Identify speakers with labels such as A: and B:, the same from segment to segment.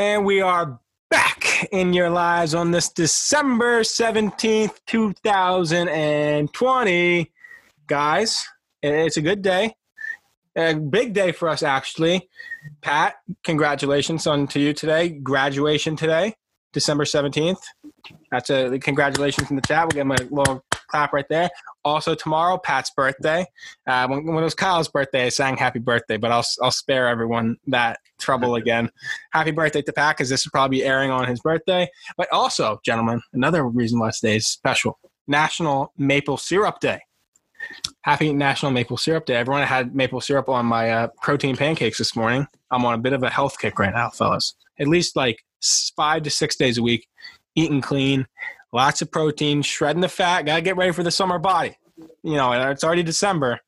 A: And we are back in your lives on this December 17th, 2020. Guys, it's a good day. A big day for us, actually. Pat, congratulations on to you today. Graduation today, December 17th. That's a congratulations in the chat. We'll give him a little clap right there. Also, tomorrow, Pat's birthday. Uh, when, when, it was Kyle's birthday, I sang happy birthday, but I'll, I'll spare everyone that trouble again. happy birthday to Pat because this is probably airing on his birthday. But also, gentlemen, another reason why today is special National Maple Syrup Day. Happy National Maple Syrup Day. Everyone had maple syrup on my uh, protein pancakes this morning. I'm on a bit of a health kick right now, fellas. At least like five to six days a week, eating clean, lots of protein, shredding the fat. Got to get ready for the summer body. You know, it's already December,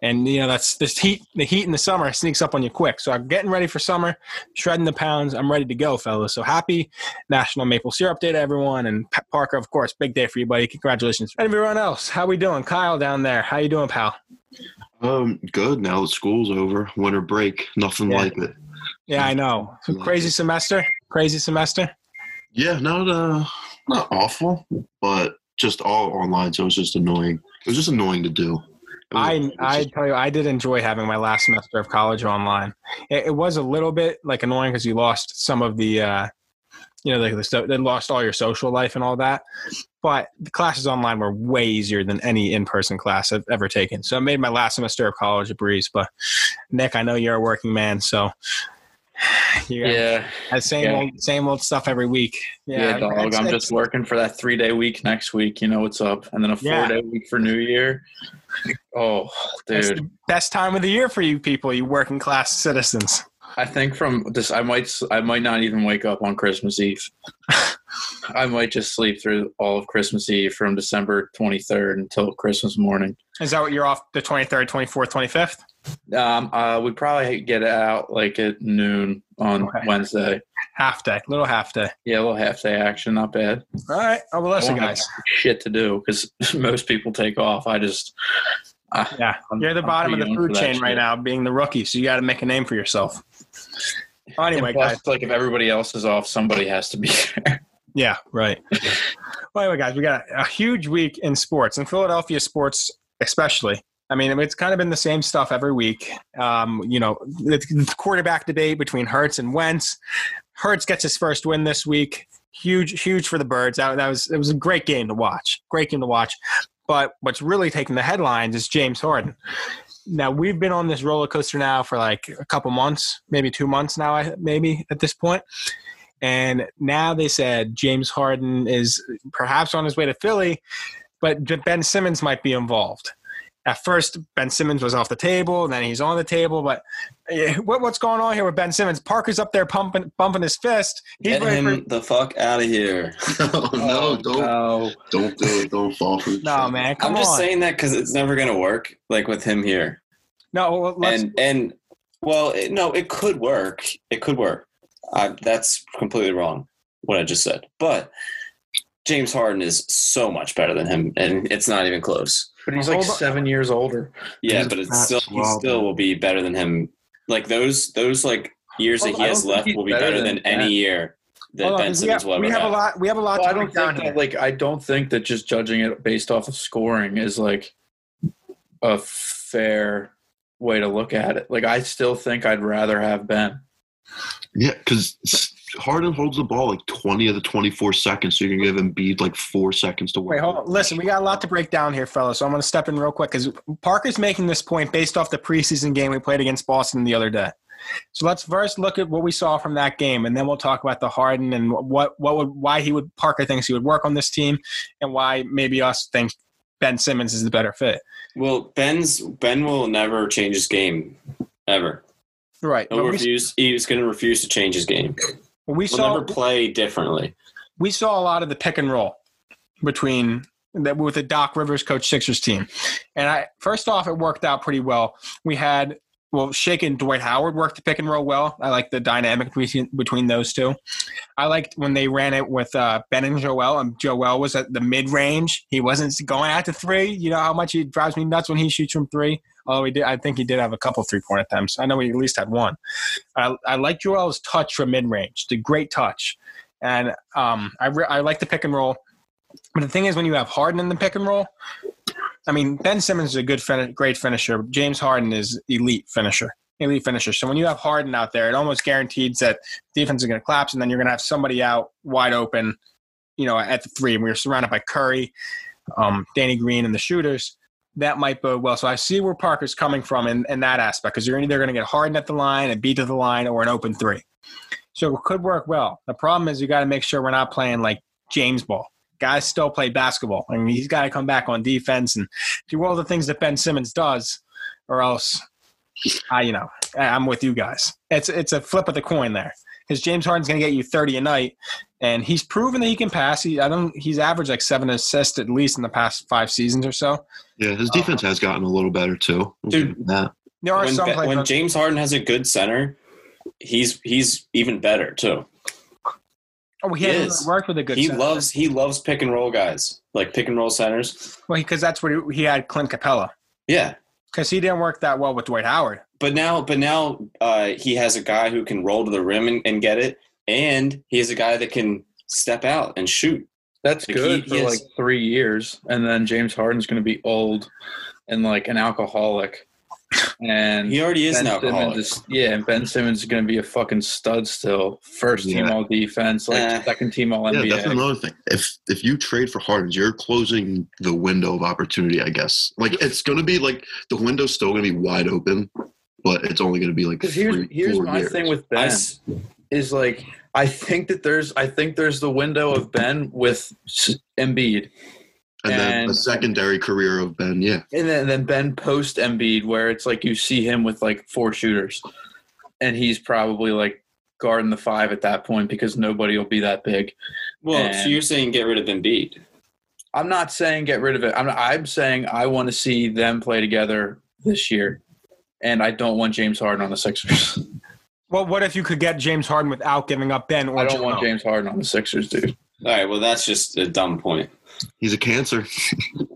A: and you know that's this heat. The heat in the summer sneaks up on you quick. So I'm getting ready for summer, shredding the pounds. I'm ready to go, fellas. So happy National Maple Syrup Day to everyone, and Pat Parker, of course, big day for you, buddy. Congratulations, and everyone else. How we doing, Kyle down there? How you doing, pal?
B: Um, good. Now that school's over, winter break, nothing
A: yeah.
B: like it.
A: Yeah, I know. Crazy semester. Crazy semester.
B: Yeah, not uh, not awful, but just all online. So it was just annoying. It was just annoying to do.
A: I I tell you, I did enjoy having my last semester of college online. It, it was a little bit like annoying because you lost some of the, uh, you know, like the stuff. They lost all your social life and all that. But the classes online were way easier than any in-person class I've ever taken. So it made my last semester of college a breeze. But Nick, I know you're a working man, so
C: yeah,
A: same
C: yeah.
A: old same old stuff every week.
C: Yeah, yeah dog. I'm just working for that three day week next week. You know what's up, and then a four yeah. day week for New Year. Oh, dude,
A: best time of the year for you people, you working class citizens.
C: I think from this, I might I might not even wake up on Christmas Eve. I might just sleep through all of Christmas Eve from December 23rd until Christmas morning.
A: Is that what you're off the 23rd, 24th, 25th?
C: Um, uh, we probably get out like at noon on okay. Wednesday.
A: Half day, little half day.
C: Yeah, a little half day action, not bad.
A: All right. Oh, well, listen, guys.
C: Shit to do because most people take off. I just.
A: Uh, yeah, I'm, you're the bottom of the food chain right now, being the rookie, so you got to make a name for yourself. Anyway, plus, guys.
C: like if everybody else is off, somebody has to be there.
A: Yeah, right. well, anyway, guys, we got a huge week in sports, in Philadelphia sports especially. I mean, it's kind of been the same stuff every week. Um, you know, the quarterback debate between Hurts and Wentz. Hurts gets his first win this week. Huge, huge for the Birds. That, that was it was a great game to watch. Great game to watch. But what's really taking the headlines is James Harden. Now we've been on this roller coaster now for like a couple months, maybe two months now, maybe at this point. And now they said James Harden is perhaps on his way to Philly, but Ben Simmons might be involved at first Ben Simmons was off the table, and then he's on the table. But eh, what, what's going on here with Ben Simmons? Parker's up there pumping, bumping his fist.
D: He's Get him for- the fuck out of here!
B: oh, no, don't, no. don't do it. Don't fall for it.
A: No, man,
D: I'm just
A: on.
D: saying that because it's never gonna work. Like with him here.
A: No, well,
D: and and well, it, no, it could work. It could work. I, that's completely wrong. What I just said, but. James Harden is so much better than him, and it's not even close.
C: But he's like seven years older.
D: Yeah, he's but it's still he still will be better than him. Like those those like years that he has left will be better, than, than any year that Ben Simmons will ever
A: We have
D: have.
A: a lot. We have a lot.
C: Well, I don't think that, like I don't think that just judging it based off of scoring is like a fair way to look at it. Like I still think I'd rather have Ben.
B: Yeah, because Harden holds the ball like 20 of the 24 seconds, so you can give Embiid like four seconds to work.
A: Wait, hold on. Listen, we got a lot to break down here, fellas. So I'm going to step in real quick because Parker's making this point based off the preseason game we played against Boston the other day. So let's first look at what we saw from that game, and then we'll talk about the Harden and what what would why he would Parker thinks he would work on this team, and why maybe us think Ben Simmons is the better fit.
D: Well, Ben's Ben will never change his game ever.
A: Right.
D: He'll refuse. He's going to refuse to change his game.
A: We
D: we'll
A: saw
D: never play differently.
A: We saw a lot of the pick and roll between that with the Doc Rivers coach Sixers team, and I first off it worked out pretty well. We had well, Shake and Dwight Howard worked the pick and roll well. I like the dynamic between between those two. I liked when they ran it with uh, Ben and Joel, and Joel was at the mid range. He wasn't going out to three. You know how much he drives me nuts when he shoots from three. Although he did, I think he did have a couple three point attempts. I know he at least had one. I, I like Joel's touch from mid range, the great touch, and um, I re- I like the pick and roll. But the thing is, when you have Harden in the pick and roll, I mean Ben Simmons is a good, fin- great finisher. James Harden is elite finisher, elite finisher. So when you have Harden out there, it almost guarantees that defense is going to collapse, and then you're going to have somebody out wide open, you know, at the three. And we are surrounded by Curry, um, Danny Green, and the shooters. That might bode well. So I see where Parker's coming from in, in that aspect because you're either going to get Harden at the line, a beat to the line, or an open three. So it could work well. The problem is you got to make sure we're not playing like James ball. Guys still play basketball. I mean, he's got to come back on defense and do all the things that Ben Simmons does, or else, I you know, I'm with you guys. It's it's a flip of the coin there. Because James Harden's going to get you 30 a night, and he's proven that he can pass. He, I don't. He's averaged like seven assists at least in the past five seasons or so.
B: Yeah, his uh, defense has gotten a little better too.
D: Dude.
B: that
A: There are
D: when,
A: some players.
D: when James Harden has a good center, he's he's even better too.
A: oh, he
D: he
A: hasn't
D: is.
A: worked with a good.
D: he
A: center.
D: loves he loves pick and roll guys like pick and roll centers.
A: well because that's what he, he had Clint Capela
D: Yeah,
A: because he didn't work that well with Dwight Howard.
D: but now but now uh, he has a guy who can roll to the rim and, and get it, and he has a guy that can step out and shoot.
C: That's
D: Like,
C: good
D: he-
C: for
D: he has-
C: like three years, and then James Harden's going to be old and like an alcoholic. And
D: He already is
C: Ben
D: an alcoholic.
C: Is, yeah, and Ben Simmons is going to be a fucking stud still. First team
B: Yeah.
C: all defense, like
D: Eh.
C: second team all
B: yeah,
C: NBA.
B: that's another thing. If if you trade for Harden, you're closing the window of opportunity. I guess like it's going to be like the window's still going to be wide open, but it's only going to be like
C: Because here's
B: three,
C: here's
B: four
C: my
B: years.
C: thing with Ben
D: s-
C: is like I think that there's I think there's the window of Ben with S- Embiid,
B: and then a secondary career of Ben. Yeah,
C: and then, then Ben post Embiid, where it's like you see him with like four shooters, and he's probably like guarding the five at that point because nobody will be that big.
D: well, so you're saying get rid of Embiid?
C: I'm not saying get rid of it. I'm I'm saying I want to see them play together this year, and I don't want James Harden on the Sixers.
A: Well, what if you could get James Harden without giving up Ben or
C: I don't
A: Joel?
C: want James Harden on the Sixers, dude.
D: All right, well that's just a dumb point.
B: He's a cancer.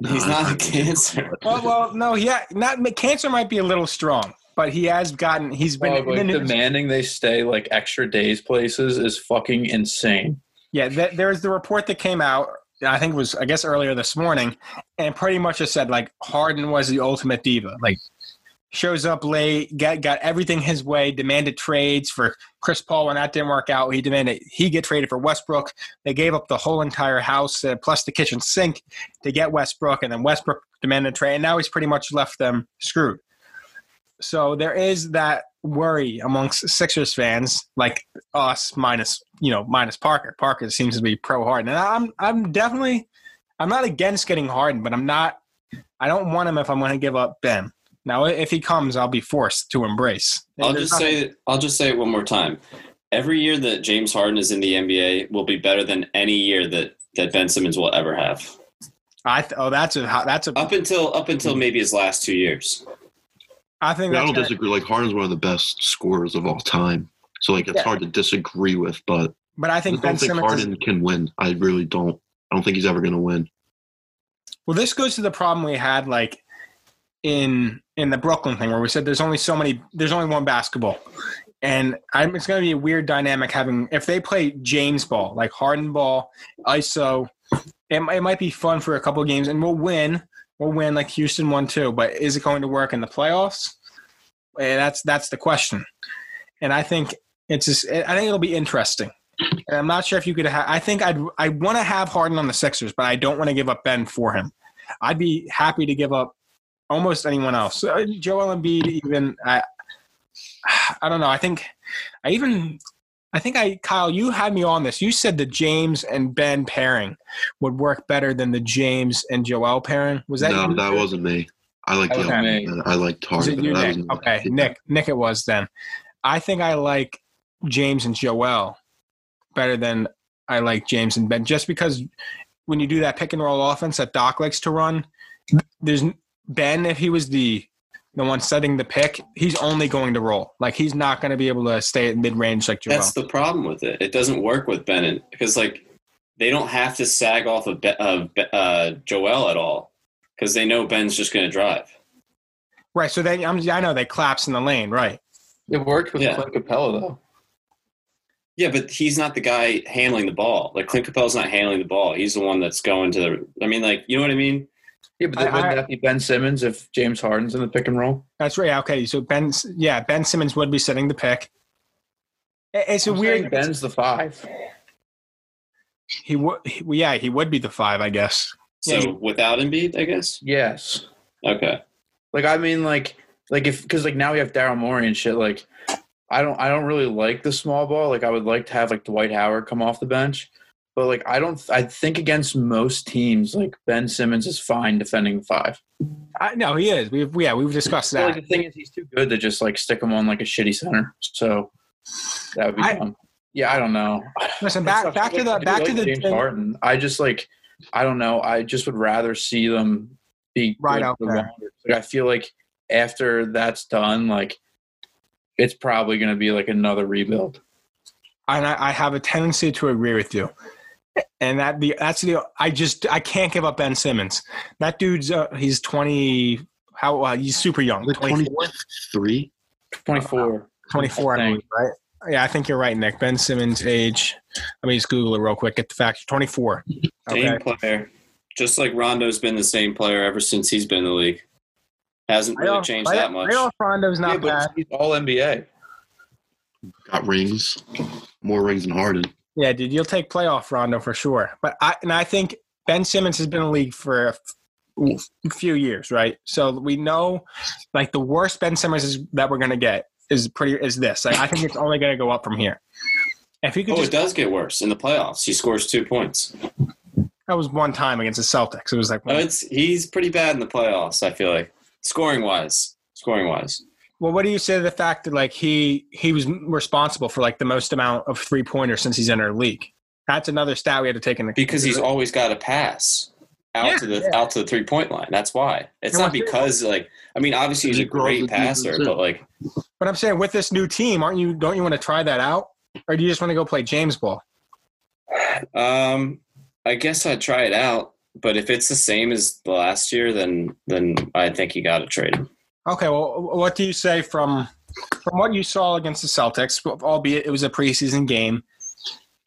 B: No,
D: He's
B: I-
D: not a cancer.
A: Well, well, no, yeah, not cancer might be a little strong, but he has gotten. He's been
C: Oh,
A: in the
C: demanding they stay like extra days places is fucking insane.
A: Yeah, th- there was the report that came out. I think it was, I guess, earlier this morning, and pretty much just said like Harden was the ultimate diva. Like shows up late, got got everything his way, demanded trades for Chris Paul when that didn't work out. He demanded he get traded for Westbrook. They gave up the whole entire house uh, plus the kitchen sink to get Westbrook, and then Westbrook demanded trade. And now he's pretty much left them screwed. So there is that worry amongst Sixers fans, like us minus you know minus Parker. Parker seems to be pro Harden, and I'm I'm definitely I'm not against getting Harden, but I'm not. I don't want him if I'm going to give up Ben. Now, if he comes, I'll be forced to embrace.
D: I'll just
A: nothing-
D: say I'll just say it one more time. Every year that James Harden is in the NBA will be better than any year that that Ben Simmons will ever have.
A: I th- oh, that's a that's a.
D: Up until up until maybe his last two years.
A: I think
B: I
A: that's
B: don't
A: gonna-
B: disagree. Like Harden's one of the best scorers of all time, so like it's
A: Yeah.
B: hard to disagree with. But
A: But I
B: I
A: think
B: don't
A: Ben
B: think
A: Simmons. Is,
B: can win. I really don't. I don't think he's ever going to win.
A: well, this goes to the problem we had like in in the Brooklyn thing where we said there's only so many. There's only one basketball, and I'm, it's going to be a weird dynamic having if they play James ball like Harden ball, ISO. It, it might be fun for a couple games, and we'll win. We'll win like Houston won too. But is it going to work in the playoffs? Eh, that's that's the question. And I think it's just, I think it'll be interesting. And I'm not sure if you could. Ha- I think I'd I want to have Harden on the Sixers, but I don't want to give up Ben for him. I'd be happy to give up almost anyone else. Uh, Joel Embiid, even I. I don't know. I think I even. I think I, Kyle, you had me on this. You said the James and Ben pairing would work better than the James and Joel pairing. Was that
B: no,
A: you?
B: that wasn't me. I like
C: That was
B: Joel.
C: me.
B: I like
A: Was
B: Harden.
A: it you,
B: That
A: Nick? Okay,
B: Yeah.
A: Nick. Nick, it was then. I think I like James and Joel better than I like James and Ben, just because when you do that pick and roll offense that Doc likes to run, there's Ben. If he was the the one setting the pick, he's only going to roll. Like he's not going to be able to stay at mid range like Joel.
D: That's the problem with it. It doesn't work with Bennett because like they don't have to sag off of, Be- of Be- uh, Joel at all because they know Ben's just going to drive.
A: Right. So then I'm, I know they collapse in the lane. Right.
C: It worked with
D: Yeah.
C: Clint Capela though.
D: Yeah, but he's not the guy handling the ball. Like Clint Capela's not handling the ball. He's the one that's going to the. I mean, like you know what I mean?
C: Yeah, but
A: I-
C: wouldn't
A: I-
C: that be Ben Simmons if James Harden's in the pick and roll?
A: That's right. Okay. So Ben, yeah, Ben Simmons would be setting the pick. It- It's a
C: I'm
A: weird.
C: saying Ben's the five.
A: He would. Yeah, he would be the five, I guess.
D: So
A: Yeah, he-
D: without Embiid, I guess.
C: Yes.
D: Okay.
C: Like I mean, like like if because like now we have Daryl Morey and shit. Like I don't I don't really like the small ball. Like I would like to have like Dwight Howard come off the bench, but like I don't. I think against most teams, like Ben Simmons is fine defending five.
A: I, no, he is. We've yeah, we've discussed
C: But, like
A: that.
C: the thing is, he's too good to just like stick him on like a shitty center. So that would be
A: I-
C: dumb. Yeah, I don't know.
A: Listen, back back to the back to the
C: James
A: thing-
C: Harden. I just like I don't know. I just would rather see them be
A: Right out there.
C: longer. Like I feel like after that's done, like it's probably going to be like another rebuild.
A: and I, I have a tendency to agree with you. And that the that's the I just I can't give up Ben Simmons. That dude's uh, he's twenty. How uh, he's super young.
B: Like
A: 24,
B: 23?
C: Twenty four.
A: 24 I
C: Dang.
A: believe, right? Yeah, I think you're right, Nick. Ben Simmons' age. Let me just Google it real quick. Get the facts. Twenty four.
D: Same player. Just like Rondo's been the same player ever since he's been in the league. Hasn't really changed that much.
A: Playoff Rondo's not
C: Yeah, but
A: bad.
C: he's all NBA.
B: Got rings. More rings than Harden.
A: Yeah, dude, you'll take playoff Rondo for sure. But I and I think Ben Simmons has been in the league for a few years, right? So we know, like the worst Ben Simmons is, that we're gonna get is pretty is this. Like, I think it's only gonna go up from here. If he could
D: Oh, it does get worse in the playoffs. He scores two points.
A: that was one time against the Celtics. It was like,
D: Oh, it's he's pretty bad in the playoffs. I feel like scoring wise, scoring wise.
A: Well, what do you say to the fact that like he he was responsible for like the most amount of three pointers since he's entered the league? That's another stat we had to take into
D: Because he's always got to pass out
A: Yeah,
D: to the
A: yeah.
D: out to the three point line. That's why. It's not because like I mean obviously he's a great passer, but like
A: But I'm saying with this new team, aren't you? Don't you want to try that out, or do you just want to go play James ball?
D: um I guess I'd try it out. But if it's the same as the last year, then then I think you got to trade him.
A: Okay, well, what do you say from from what you saw against the Celtics? Albeit it was a preseason game.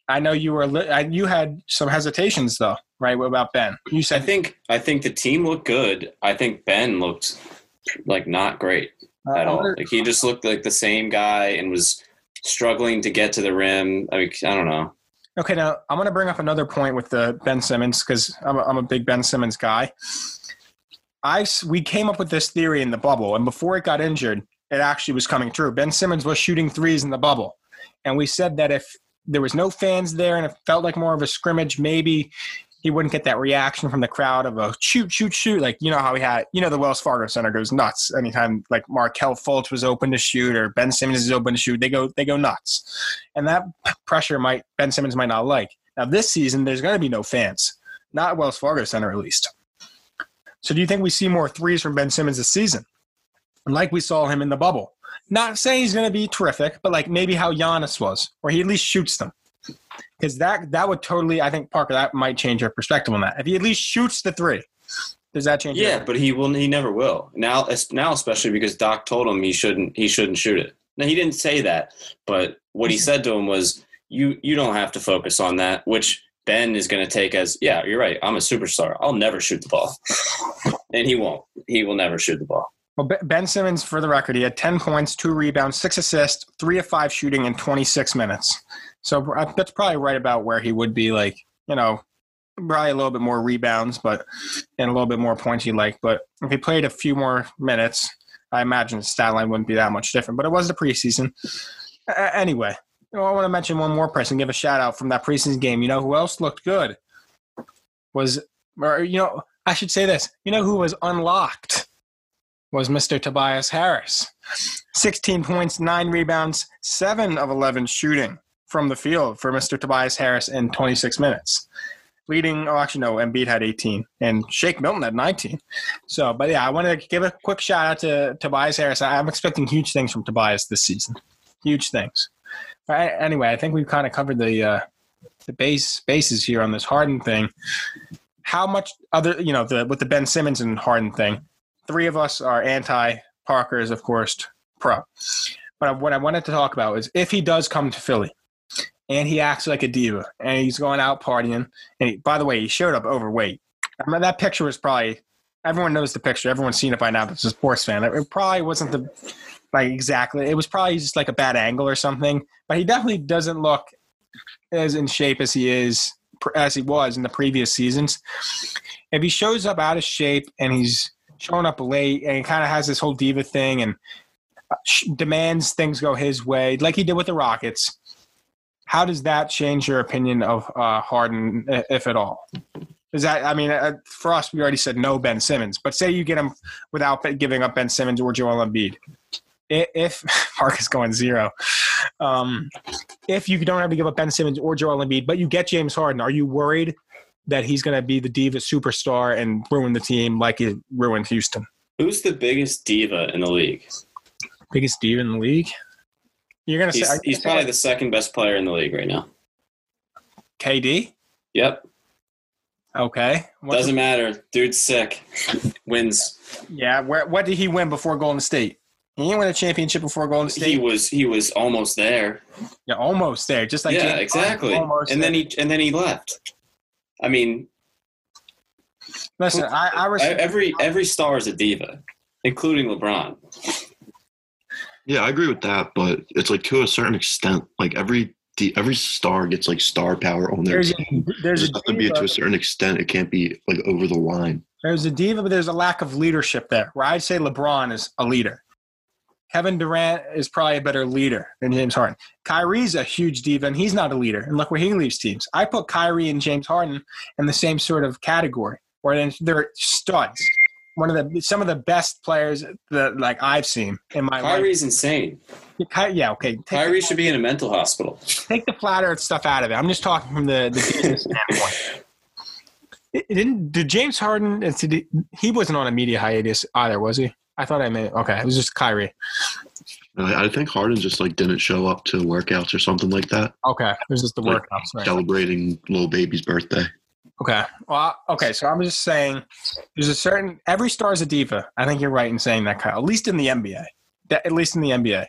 A: I know you were you had some hesitations though, right? What about Ben? You said I
D: think I think the team looked good. I think Ben looked like not great
A: uh,
D: at all. Like he just looked like the same guy and was struggling to get to the rim. I mean, I don't know.
A: Okay, now I'm going to bring up another point with the Ben Simmons because I'm a, I'm a big Ben Simmons guy. I we came up with this theory in the bubble, and before it got injured, it actually was coming true. Ben Simmons was shooting threes in the bubble, and we said that if there was no fans there and it felt like more of a scrimmage, maybe he wouldn't get that reaction from the crowd of a shoot, shoot, shoot. Like you know how he had, you know, the Wells Fargo Center goes nuts anytime like Markelle Fultz was open to shoot or Ben Simmons is open to shoot. They go they go nuts, and that pressure might Ben Simmons might not like. Now this season, there's going to be no fans, not Wells Fargo Center at least. So do you think we see more threes from Ben Simmons this season, like we saw him in the bubble? Not saying he's going to be terrific, but like maybe how Giannis was, where he at least shoots them. Because that that would totally, I think Parker, that might change your perspective on that. If he at least shoots the three, does that change? your-
D: Yeah, but he will. He never will. Now, now especially because Doc told him he shouldn't. He shouldn't shoot it. Now he didn't say that, but what he mm-hmm. said to him was, "You you don't have to focus on that." Which Ben is going to take as, "Yeah, you're right. I'm a superstar. I'll never shoot the ball," and he won't. He will never shoot the ball.
A: Well, Ben- Simmons, for the record, he had 10 points, two rebounds, six assists, three of five shooting in 26 minutes. So uh, that's probably right about where he would be, like, you know, probably a little bit more rebounds, but and a little bit more points he like. But if he played a few more minutes, I imagine his stat line wouldn't be that much different. But it was the preseason. Anyway, know, I want to mention one more person, give a shout out from that preseason game. You know who else looked good? Was, or, you know, I should say this. You know who was unlocked? was Mr. Tobias Harris. 16 points, nine rebounds, seven of 11 shooting from the field for Mr. Tobias Harris in 26 minutes. Leading, oh, actually, no, Embiid had 18 and Shake Milton had 19. So, but yeah, I wanted to give a quick shout out to Tobias Harris. I'm expecting huge things from Tobias this season. Huge things. Right, anyway, I think we've kind of covered the uh, the base bases here on this Harden thing. How much other, you know, the with the Ben Simmons and Harden thing, three of us are anti Parker is, of course, pro. But what I wanted to talk about is if he does come to Philly and he acts like a diva and he's going out partying, and he, by the way, he showed up overweight. I that picture was probably everyone knows the picture. Everyone's seen it by now. That's a sports fan. It probably wasn't the like exactly. It was probably just like a bad angle or something. But he definitely doesn't look as in shape as he is as he was in the previous seasons. If he shows up out of shape and he's showing up late and he kind of has this whole diva thing and uh, demands things go his way, like he did with the Rockets, how does that change your opinion of uh, Harden, if at all? Is that I mean, uh, for us, we already said no Ben Simmons, but say you get him without giving up Ben Simmons or Joel Embiid. If Mark is going zero, um, if you don't have to give up Ben Simmons or Joel Embiid, but you get James Harden, are you worried that he's going to be the diva superstar and ruin the team like he ruined Houston?
D: Who's the biggest diva in the league?
A: Biggest diva in the league? You're going to
D: He's,
A: say
D: he's probably the second best player in the league right now.
A: KD.
D: Yep.
A: Okay.
D: Doesn't matter. Dude's sick. Wins.
A: Yeah. Where? What did he win before Golden State? He didn't win a championship before Golden State.
D: He was he was almost there.
A: yeah, almost there. Just like
D: yeah,
A: James
D: exactly.
A: Harden, almost
D: And then he and then he left. I mean,
A: listen. I, I was
D: I- every every star is a diva, including LeBron.
B: Yeah, I agree with that, but it's like to a certain extent. Like every the- every star gets like star power on their
A: there's
B: team.
A: a, there's
B: There's
A: a
B: has to be to a certain extent. It can't be like over the line.
A: there's a diva, but there's a lack of leadership there. Where I'd say LeBron is a leader. Kevin Durant is probably a better leader than James Harden. Kyrie's a huge diva, and he's not a leader. And look where he leaves teams. I put Kyrie and James Harden in the same sort of category, where they're studs. One of the some of the best players that like I've seen in my life.
D: Kyrie's insane.
A: Yeah, okay. Take,
D: Kyrie should be in a mental hospital.
A: take the flat Earth stuff out of it. I'm just talking from the the business standpoint. It- didn't did James Harden? He wasn't on a media hiatus either, was he? I thought I made okay. It was just Kyrie.
B: I I think Harden just like didn't show up to workouts or something like that,
A: Okay, it was just the
B: Like,
A: workouts. Right.
B: celebrating little baby's birthday.
A: Okay. Well, okay. So I'm just saying, there's a certain every star is a diva. I think you're right in saying that, Kyle. At least in the NBA. At least in the NBA.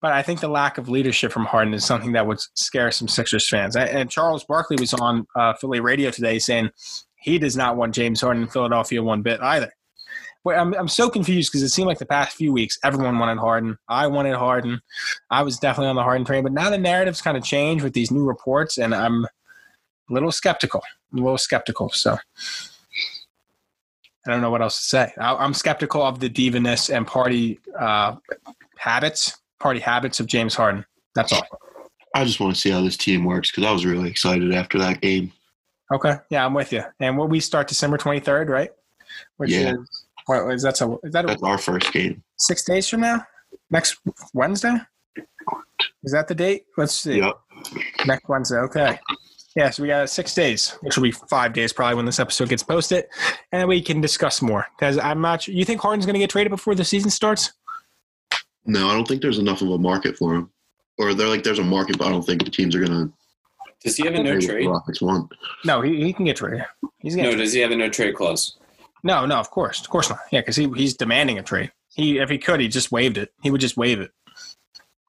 A: But I think the lack of leadership from Harden is something that would scare some Sixers fans. And- And Charles Barkley was on uh, Philly radio today saying he does not want James Harden in Philadelphia one bit either. But I'm, I'm so confused because it seemed like the past few weeks everyone wanted Harden. I wanted Harden. I was definitely on the Harden train. But now the narrative's kind of changed with these new reports, and I'm a little skeptical. I'm a little skeptical. So I don't know what else to say. I, I'm skeptical of the divaness and party uh, habits, party habits of James Harden. That's all.
B: I just want to see how this team works because I was really excited after that game.
A: Okay. Yeah, I'm with you. And will we start December 23rd, right? Which
B: Yeah.
A: is what is that? A, is that a,
B: That's our first game.
A: six days from now? Next Wednesday? Is that the date? Let's see.
B: Yep.
A: Next Wednesday. Okay. Yeah, so we got six days, which will be five days probably when this episode gets posted, and we can discuss more. Because I'm not. You think Harden's going to get traded before the season starts?
B: No, I don't think there's enough of a market for him. Or they're like, there's a market, but I don't think the teams are gonna.
D: Does he have a no
B: pay what the
D: trade?
B: Rockets.
A: No, he, he can get traded. He's
D: No,
A: getting
D: does he have a no trade clause?
A: No, no. Of course, of course not. Yeah, because he, he's demanding a trade. He if he could, he just waived it. He would just waive it.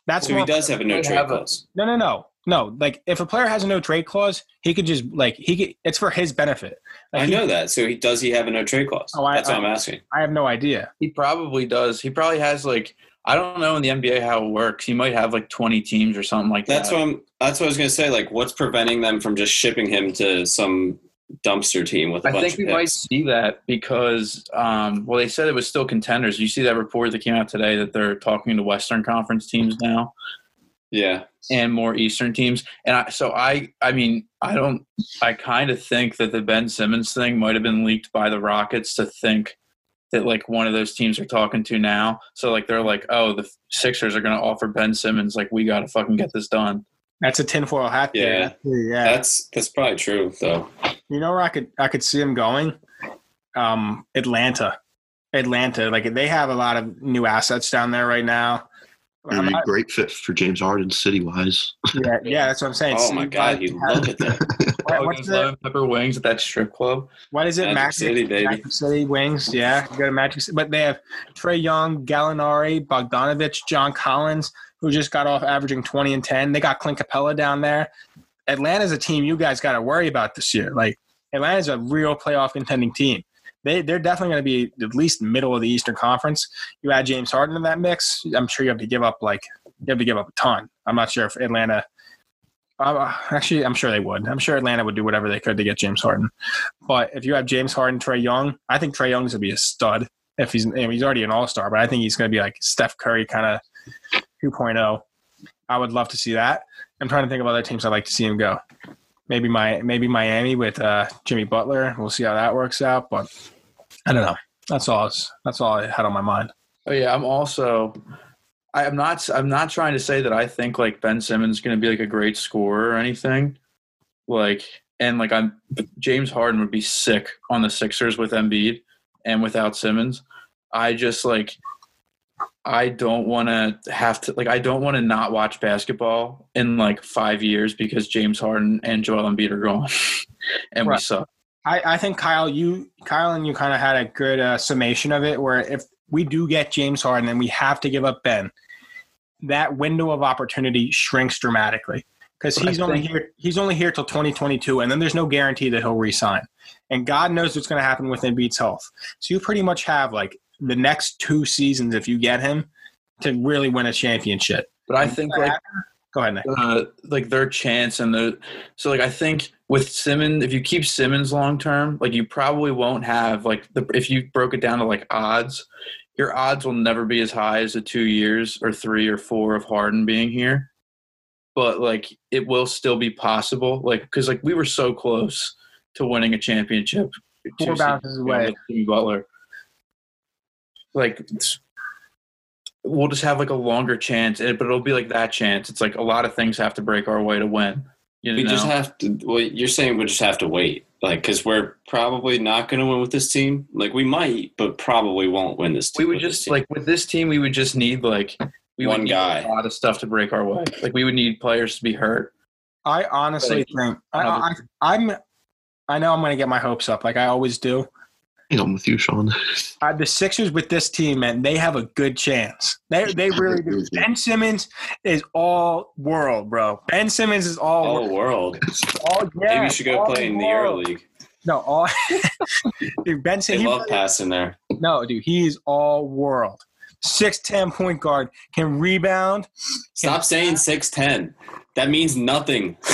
A: That's
D: So he does have a no trade
C: have a-
D: clause.
A: No, no, no, no. Like if a player has a no trade clause, he could just like he could. It's for his benefit. Like
D: I
A: he-
D: know that. So he does he have a no trade clause?
A: Oh, I-
D: That's what
A: I-
D: I'm asking.
A: I have no idea.
C: He probably does. He probably has like I don't know in the NBA how it works. He might have like 20 teams or something like
D: That's
C: that.
D: what I'm. That's what I was gonna say. Like, what's preventing them from just shipping him to some dumpster team with a
C: I think we might see that because, um, well, they said it was still contenders. You see that report that came out today that they're talking to Western Conference teams now
D: Yeah,
C: and more Eastern teams. And I, so I, I mean, I don't, I kind of think that the Ben Simmons thing might have been leaked by the Rockets to think that like one of those teams are talking to now. So like they're like, oh, the Sixers are going to offer Ben Simmons. Like we got to fucking get this done.
A: That's a tinfoil hat.
D: Yeah.
A: there. yeah.
D: that's that's probably true though.
A: You know where I could I could see him going? Um, Atlanta. Atlanta. Like they have a lot of new assets down there right now.
B: It'd be a great fit for James Harden city wise.
A: yeah, yeah, that's what I'm saying.
D: Oh my god, he loved it there.
A: What- What's
C: What's
A: the,
C: pepper wings at that strip club?
A: what is it?
D: Magic
A: Magic
D: City, baby.
A: Magic City Wings. Yeah, go to Magic City. But they have Trae Young, Gallinari, Bogdanovich, John Collins, who just got off averaging 20 and 10. They got Clint Capela down there. Atlanta's a team you guys got to worry about this year. Like Atlanta's a real playoff contending team. They they're definitely going to be at least middle of the Eastern Conference. You add James Harden in that mix, I'm sure you have to give up like you have to give up a ton. I'm not sure if Atlanta. Uh, actually, I'm sure they would. I'm sure Atlanta would do whatever they could to get James Harden. But if you have James Harden, Trae Young, I think Trae Young's gonna be a stud. If he's he's already an All Star, but I think he's gonna be like Steph Curry kind of 2.0. I would love to see that. I'm trying to think of other teams I'd like to see him go. Maybe my maybe Miami with uh, Jimmy Butler. We'll see how that works out. But I don't know. That's all. That's all I had on my mind.
C: Oh yeah, I'm also. I'm not. I'm not trying to say that I think like Ben Simmons is going to be like a great scorer or anything. Like and like I'm James Harden would be sick on the Sixers with Embiid and without Simmons. I just like I don't want to have to like I don't want to not watch basketball in like five years because James Harden and Joel Embiid are gone, and we
A: Right.
C: suck.
A: I, I think Kyle, you Kyle and you kind of had a good uh, summation of it. Where if we do get James Harden and we have to give up Ben, that window of opportunity shrinks dramatically because
C: I
A: he's only
C: think-
A: here. He's only here till 2022, and then there's no guarantee that he'll resign. And God knows what's going to happen with Embiid's health. So you pretty much have like the next two seasons if you get him to really win a championship.
C: But I think like
A: Go ahead, Nick.
C: uh, like their chance and the so like I think with Simmons, if you keep Simmons long term, like you probably won't have like the if you broke it down to like odds, your odds will never be as high as the two years or three or four of Harden being here. But like it will still be possible, like because like we were so close to winning a championship.
A: Four bounces away.
C: Jimmy Butler. Like we'll just have like a longer chance, eh, but it'll be like that chance. It's like a lot of things have to break our way to win. You
D: We
C: know?
D: just have to. Well, you're saying we just have to wait, like, because we're probably not going to win with this team. Like, we might, but probably won't win this team. we would
C: just
D: team.
C: like with this team, we would just need like we
D: One
C: would need
D: guy.
C: a lot of stuff to break our way. Like we would need players to be hurt.
A: I honestly
C: Like,
A: think I, I, I'm. I know I'm going to get my hopes up, like I always do.
B: Hang on with you, Sean.
A: Uh, the Sixers with this team, man, they have a good chance. They they really do. Ben Simmons is all world, bro. Ben Simmons is all
D: all
A: world.
D: world.
A: All, yeah,
D: Maybe you should go play in the
A: world.
D: Euro League.
A: No, all dude, Ben
D: They
A: Simmons.
D: love passing there.
A: No, dude, he is all world. Six ten point guard can rebound.
D: Stop saying six ten. That means nothing.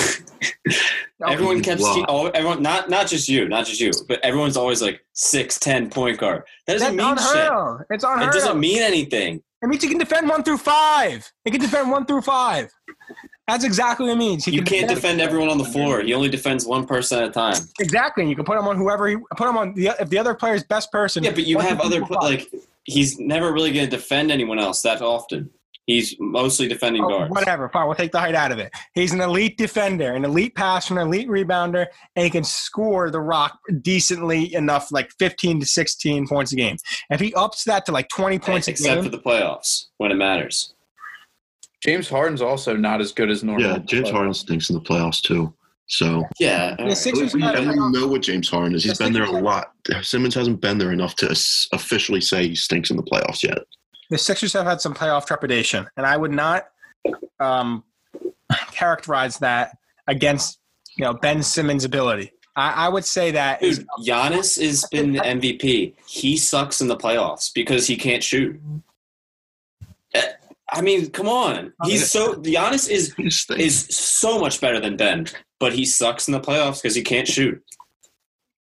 D: Everyone
B: he's
D: kept
B: lost.
D: oh, everyone not not just you, not just you, but everyone's always like six ten point guard. That doesn't mean
A: unheard
D: shit.
A: of. It's
D: It doesn't mean anything.
A: It means he can defend one through five. He can defend one through five. That's exactly what it means. He
D: You
A: can
D: can't defend everyone on the floor. He only defends one person at a time.
A: Exactly. You can put him on whoever he put him on. The, if the other player's best person.
D: Yeah, but you have other
A: three, four, five.
D: like he's never really going to defend anyone else that often. He's mostly defending
A: Oh,
D: guards.
A: whatever. Fine. We'll take the height out of it. He's an elite defender, an elite passer, an elite rebounder, and he can score the rock decently enough, like 15 to 16 points a game. If he ups that to like 20 points a
D: except
A: game,
D: for the playoffs when it matters.
C: James Harden's also not as good as normal.
B: Yeah, James Harden stinks in the playoffs too. So
D: Yeah, all
A: the
D: right.
A: Sixers
B: we, and we know what James Harden is. He's
A: The
B: been there a lot. Simmons hasn't been there enough to officially say he stinks in the playoffs yet.
A: The Sixers have had some playoff trepidation, and I would not um, characterize that against you know Ben Simmons' ability. I, I would say that
D: Dude, Giannis has been the MVP. He sucks in the playoffs because he can't shoot. Eh, I mean, come on. He's so Giannis is is so much better than Ben, but he sucks in the playoffs because he can't shoot.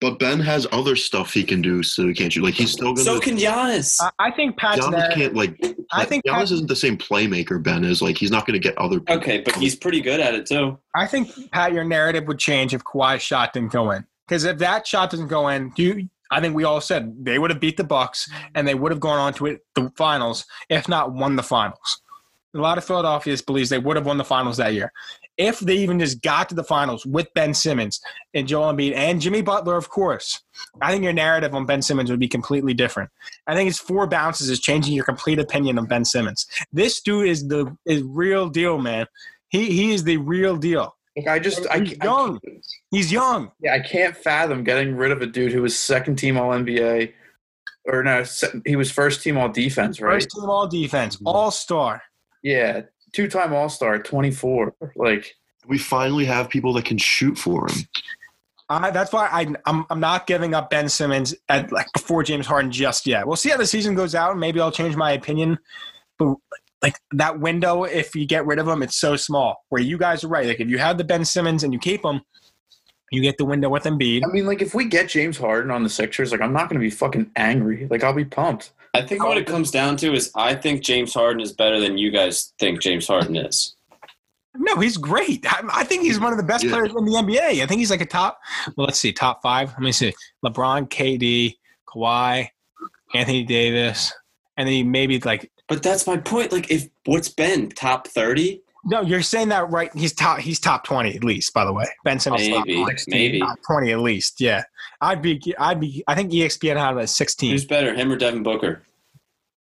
B: But Ben has other stuff he can do, so he can't shoot. Like he's still gonna.
D: So can Giannis.
A: I, I think Pat's
B: Giannis
A: there.
B: can't like.
A: I think
B: Giannis
A: Pat,
B: isn't the same playmaker Ben is. Like he's not going to get other. people.
D: Okay, but he's pretty good at it too.
A: I think Pat, your narrative would change if Kawhi's shot didn't go in. Because if that shot doesn't go in, do you, I think we all said they would have beat the Bucks and they would have gone on to it the finals, if not won the finals. A lot of Philadelphians believes they would have won the finals that year. If they even just got to the finals with Ben Simmons and Joel Embiid and Jimmy Butler, of course, I think your narrative on Ben Simmons would be completely different. I think his four bounces is changing your complete opinion of Ben Simmons. This dude is the is real deal, man. He he is the real deal.
C: Like I just I,
A: He's
C: I,
A: young. He's young.
C: yeah, I can't fathom getting rid of a dude who was second team All NBA, or no, he was first team All Defense, right?
A: First team all defense, mm-hmm. all star.
C: Yeah, two time All Star, twenty four. Like
B: We finally have people that can shoot for him.
A: I, that's why I, I'm I'm not giving up Ben Simmons at like before James Harden just yet. We'll see how the season goes out, and maybe I'll change my opinion. But like that window, if you get rid of him, it's so small. Where you guys are right. Like if you have the Ben Simmons and you keep him, you get the window with Embiid.
C: I mean, like if we get James Harden on the Sixers, like I'm not gonna be fucking angry. Like I'll be pumped.
D: I think what it comes down to is I think James Harden is better than you guys think James Harden is.
A: No, he's great. I, I think he's one of the best
B: Yeah.
A: players in the NBA. I think he's like a top. Well, let's see, top five. Let me see: LeBron, KD, Kawhi, Anthony Davis, and then maybe like
D: But that's my point. Like, if what's been top thirty?
A: No, you're saying that right. He's top. He's top twenty at least. By the way, Ben Simmons top
D: Maybe,
A: 20,
D: maybe.
A: top twenty at least. Yeah, I'd be. I'd be. I think ESPN had him at sixteen.
D: Who's better, him or Devin Booker?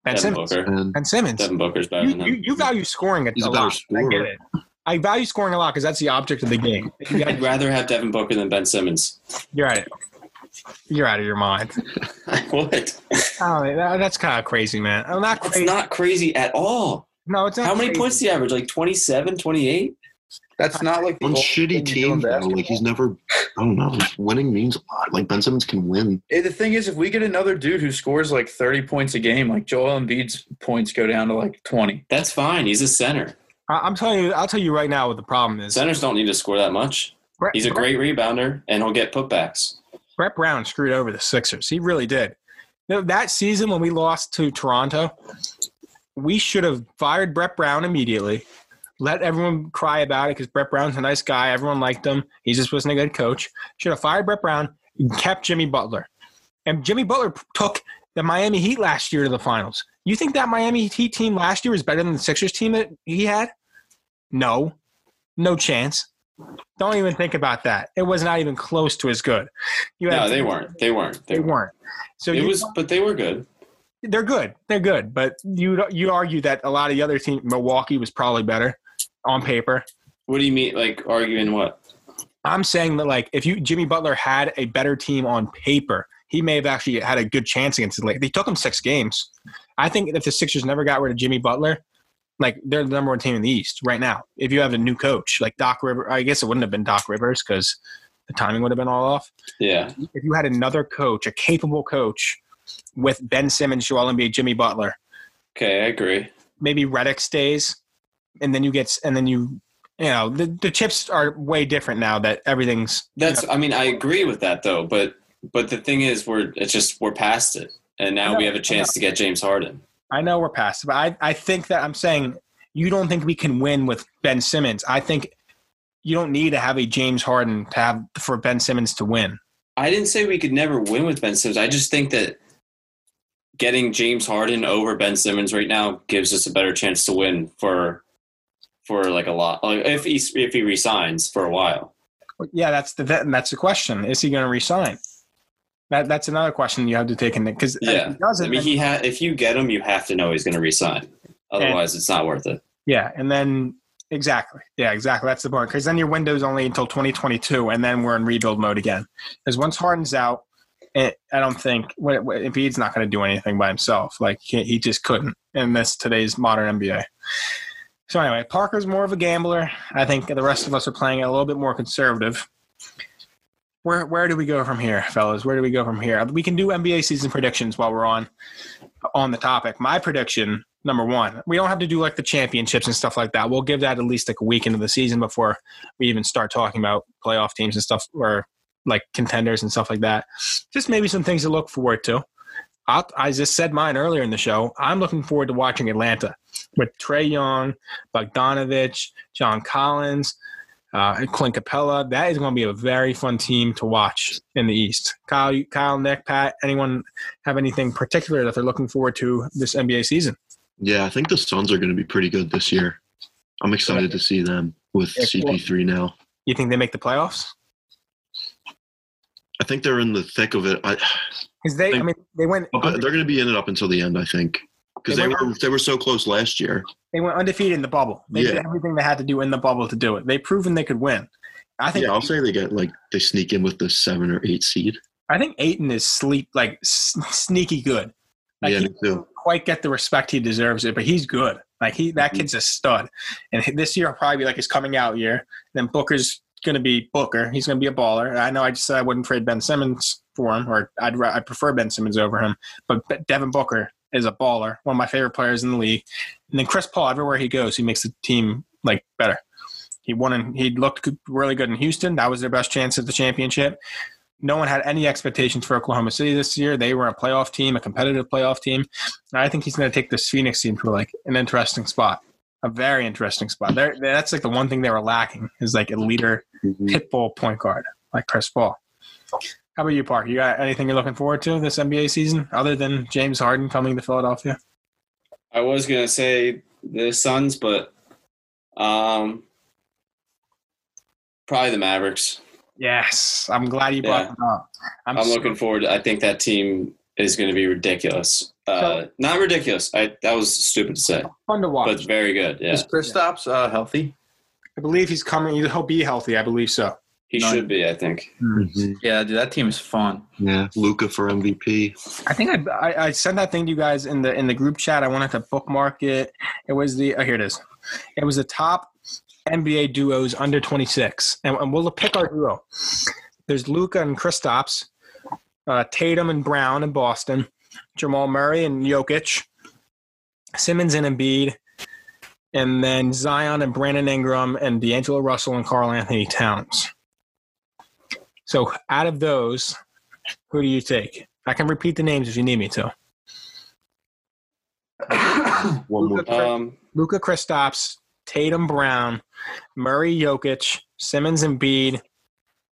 A: Ben
D: Devin
A: Simmons.
D: Booker.
B: And
A: Ben Simmons.
D: Devin Booker's better
A: You,
D: than
A: you,
D: him.
A: you value scoring a,
B: He's
A: a
B: a better
A: lot. I get it. I value scoring a lot because that's the object of the game. You
D: I'd rather have Devin Booker than Ben Simmons.
A: You're out. Of, you're out of your mind.
D: what?
A: Oh, that, that's kind of crazy, man. I'm not
D: It's not crazy at all.
A: No, it's not.
D: How many
A: crazy.
D: points do you average? Like 27, 28?
C: That's not like the
B: on shitty
C: thing you do in
B: teams, though, like he's never. I don't know. Winning means a lot. Like Ben Simmons can win.
C: Eh, The thing is, if we get another dude who scores like 30 points a game, like Joel Embiid's points go down to like 20.
D: That's fine. He's a center.
A: I- I'm telling you. I'll tell you right now what the problem is.
D: Centers don't need to score that much.
A: Brett,
D: He's a great rebounder, and he'll get putbacks.
A: Brett Brown screwed over the Sixers. He really did. You know, that season when we lost to Toronto, we should have fired Brett Brown immediately. Let everyone cry about it because Brett Brown's a nice guy. Everyone liked him. He just wasn't a good coach. Should have fired Brett Brown and kept Jimmy Butler. And Jimmy Butler took the Miami Heat last year to the finals. You think that Miami Heat team last year was better than the Sixers team that he had? No. No chance. Don't even think about that. It was not even close to as good. You
D: No, they weren't. They weren't.
A: They
D: They, weren't.
A: weren't. So
D: It was, but they were good.
A: They're good. They're good. But you you argue that a lot of the other teams, Milwaukee was probably better on paper.
D: What do you mean? Like arguing what?
A: I'm saying that like if you Jimmy Butler had a better team on paper, he may have actually had a good chance against the Lakers. They took him six games. I think if the Sixers never got rid of Jimmy Butler, like they're the number one team in the East right now. If you have a new coach like Doc Rivers, I guess it wouldn't have been Doc Rivers because the timing would have been all off.
D: Yeah.
A: If you had another coach, a capable coach with Ben Simmons, Joel Embiid, Jimmy Butler,
D: Okay, I agree.
A: maybe Redick stays, and then you get and then you you know the, the chips are way different now that everything's
D: That's. I mean, I agree with that though. But but the thing is, we're it's just we're past it, and now
A: know,
D: we have a chance to get James Harden.
A: I know we're past it, but I, I think that I'm saying you don't think we can win with Ben Simmons. I think you don't need to have a James Harden to have for Ben Simmons to win.
D: I didn't say we could never win with Ben Simmons. I just think that getting James Harden over Ben Simmons right now gives us a better chance to win for for like a lot. Like if he if he resigns for a while.
A: Yeah, that's the that's the question. Is he going to resign? That that's another question you have to take into because
D: Yeah.
A: he doesn't.
D: I mean, he ha- if you get him, you have to know he's going to resign. Otherwise, it's not worth it.
A: Yeah, and then exactly, yeah, exactly. That's the point. Because then your window's only until 2022, and then we're in rebuild mode again. Because once Harden's out, I don't think Embiid's not going to do anything by himself. Like he, he just couldn't in this today's modern NBA. So anyway, Parker's more of a gambler. I think the rest of us are playing a little bit more conservative. Where where do we go from here, fellas? Where do we go from here? We can do NBA season predictions while we're on on the topic. My prediction number one, we don't have to do like the championships and stuff like that. We'll give that at least like a week into the season before we even start talking about playoff teams and stuff or like contenders and stuff like that. Just maybe some things to look forward to. I'll, I just said mine earlier in the show. I'm looking forward to watching Atlanta with Trae Young, Bogdanovich, John Collins, uh, and Clint Capela. That is going to be a very fun team to watch in the East. Kyle, Kyle, Nick, Pat, anyone have anything particular that they're looking forward to this NBA season?
B: Yeah, I think the Suns are going to be pretty good this year. I'm excited to see them with CP3 now.
A: You think they make the playoffs?
B: I think they're in the thick of it. I,
A: Because they, I
B: Think-
A: mean, they went
B: but they're going to be in it up until the end. I think because
A: They
B: they were they were so close last year.
A: they went undefeated in the bubble. They did everything they had to do in the bubble to do it. They proven they could win. I think
B: Yeah, I'll say they get like they sneak in with the seven or eight seed.
A: I think Ayton is sleep like s- sneaky good. Like
B: yeah,
A: he
B: too.
A: quite get the respect he deserves it, but he's good. Like he that
B: Mhm.
A: kid's a stud. And this year will probably be like his coming out year. Then Booker's gonna be Booker. He's gonna be a baller. I know I just said I wouldn't trade Ben Simmons for him, or I'd I prefer Ben Simmons over him. But Devin Booker is a baller, one of my favorite players in the league. And then Chris Paul, everywhere he goes, he makes the team like better. He won and he looked really good in Houston. That was their best chance at the championship. No one had any expectations for Oklahoma City this year. They were a playoff team, a competitive playoff team. And I think he's going to take this Phoenix team to like an interesting spot, a very interesting spot. They're, that's like the one thing they were lacking is like a leader,
B: Mhm.
A: pitbull point guard like Chris Paul. How about you, Park? You got anything you're looking forward to this NBA season other than James Harden coming to Philadelphia?
D: I was gonna say the Suns, but um, probably the Mavericks.
A: Yes, I'm glad you brought
D: Yeah.
A: them up. I'm,
D: I'm
A: so-
D: looking forward. I think that team is going to be ridiculous. Uh, not ridiculous. I that was stupid to say,
A: fun to watch.
D: but very good. Yeah,
C: Is Kristaps uh, healthy?
A: I believe he's coming. He'll be healthy. I believe so.
D: he
C: No.
D: should be. I think.
B: Mhm.
C: Yeah, dude, that team is fun.
B: Yeah, Luka for MVP.
A: I think I, I I sent that thing to you guys in the in the group chat. I wanted to bookmark it. It was the oh, here it is. It was the top NBA duos under 26, and, and we'll pick our duo. There's Luka and Kristaps, uh, Tatum and Brown in Boston, Jamal Murray and Jokic, Simmons and Embiid, and then Zion and Brandon Ingram and D'Angelo Russell and Karl Anthony Towns. So out of those, who do you take? I can repeat the names if you need me to.
B: One more.
A: Luka,
D: Um,
A: Luka Kristaps, Tatum Brown, Murray Jokic, Simmons and Embiid,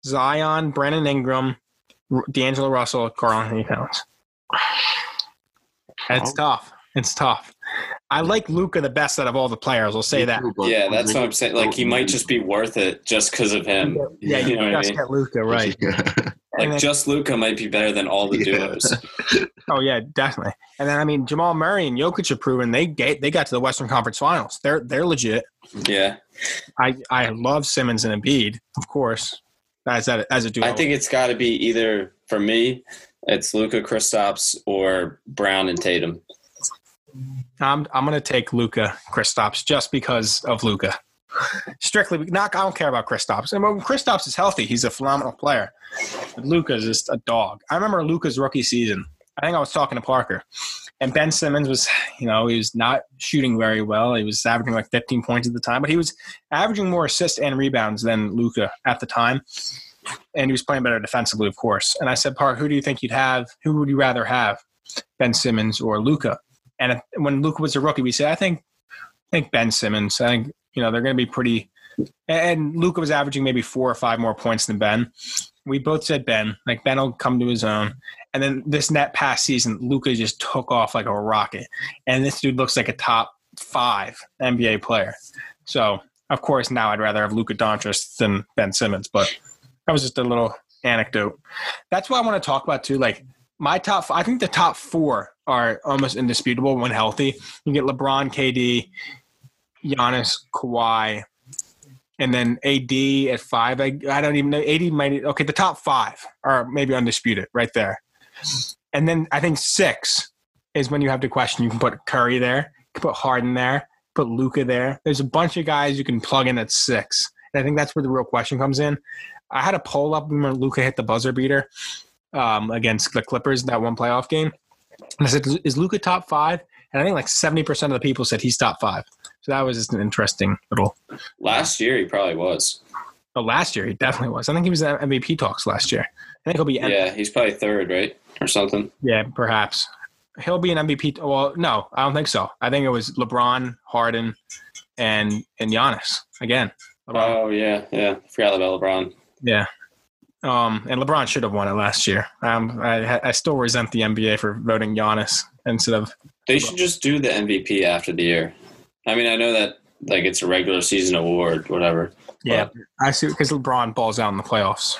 A: Zion, Brandon Ingram, R- D'Angelo Russell, Karl Anthony Towns. It's tough. It's tough. I like Luka the best out of all the players. I'll say that.
D: yeah, that's what I'm saying. Like he might just be worth it just because of him.
A: Yeah, you
D: You know what I
A: just
D: mean?
A: get Luka right.
D: Like
A: then-
D: just Luka might be better than all the
B: Yeah.
D: duos.
A: Oh yeah, definitely. And then I mean Jamal Murray and Jokic have proven they get they got to the Western Conference Finals. They're they're legit.
D: Yeah,
A: I I love Simmons and Embiid, of course, as that as a duo.
D: I think it's got to be either for me, it's Luka Kristaps or Brown and Tatum.
A: I'm I'm gonna take Luka Kristaps just because of Luka. Strictly, not I don't care about Kristaps. And when Kristaps is healthy, he's a phenomenal player. But Luka's just a dog. I remember Luka's rookie season. I think I was talking to Parker, and Ben Simmons was, you know, he was not shooting very well. He was averaging like 15 points at the time, but he was averaging more assists and rebounds than Luka at the time. And he was playing better defensively, of course. And I said, Park, who do you think you'd have? Who would you rather have, Ben Simmons or Luka? And when Luka was a rookie, we said, I think, I think Ben Simmons. I think you know they're going to be pretty. And Luka was averaging maybe four or five more points than Ben. We both said Ben. Like Ben will come to his own. And then this net past season, Luka just took off like a rocket. And this dude looks like a top five NBA player. So of course now I'd rather have Luka Doncic than Ben Simmons. But that was just a little anecdote. That's what I want to talk about too. Like my top, I think the top four are almost indisputable when healthy. You get LeBron, KD, Giannis, Kawhi, and then AD at five. I, I don't even know. AD might okay. The top five are maybe undisputed right there, and then I think six is when you have to question. You can put Curry there, you can put Harden there, put Luka there. There's a bunch of guys you can plug in at six, and I think that's where the real question comes in. I had a poll up when Luka hit the buzzer beater um, against the Clippers in that one playoff game. And I said, "Is Luka top five? And I think like seventy percent of the people said he's top five. So that was just an interesting little.
D: Last year he probably was.
A: Oh, last year he definitely was. I think he was in MVP talks last year. I think he'll be.
D: Yeah, he's probably third, right, or something.
A: yeah, perhaps he'll be an MVP. Well, no, I don't think so. I think it was LeBron, Harden, and and Giannis again. LeBron.
D: Oh yeah, yeah. Forgot about LeBron.
A: Yeah. Um, and LeBron should have won it last year. Um, I, I still resent the NBA for voting Giannis instead of
D: They should just do the MVP after the year. I mean, I know that like it's a regular season award, whatever.
A: Yeah, I see because LeBron balls out in the playoffs.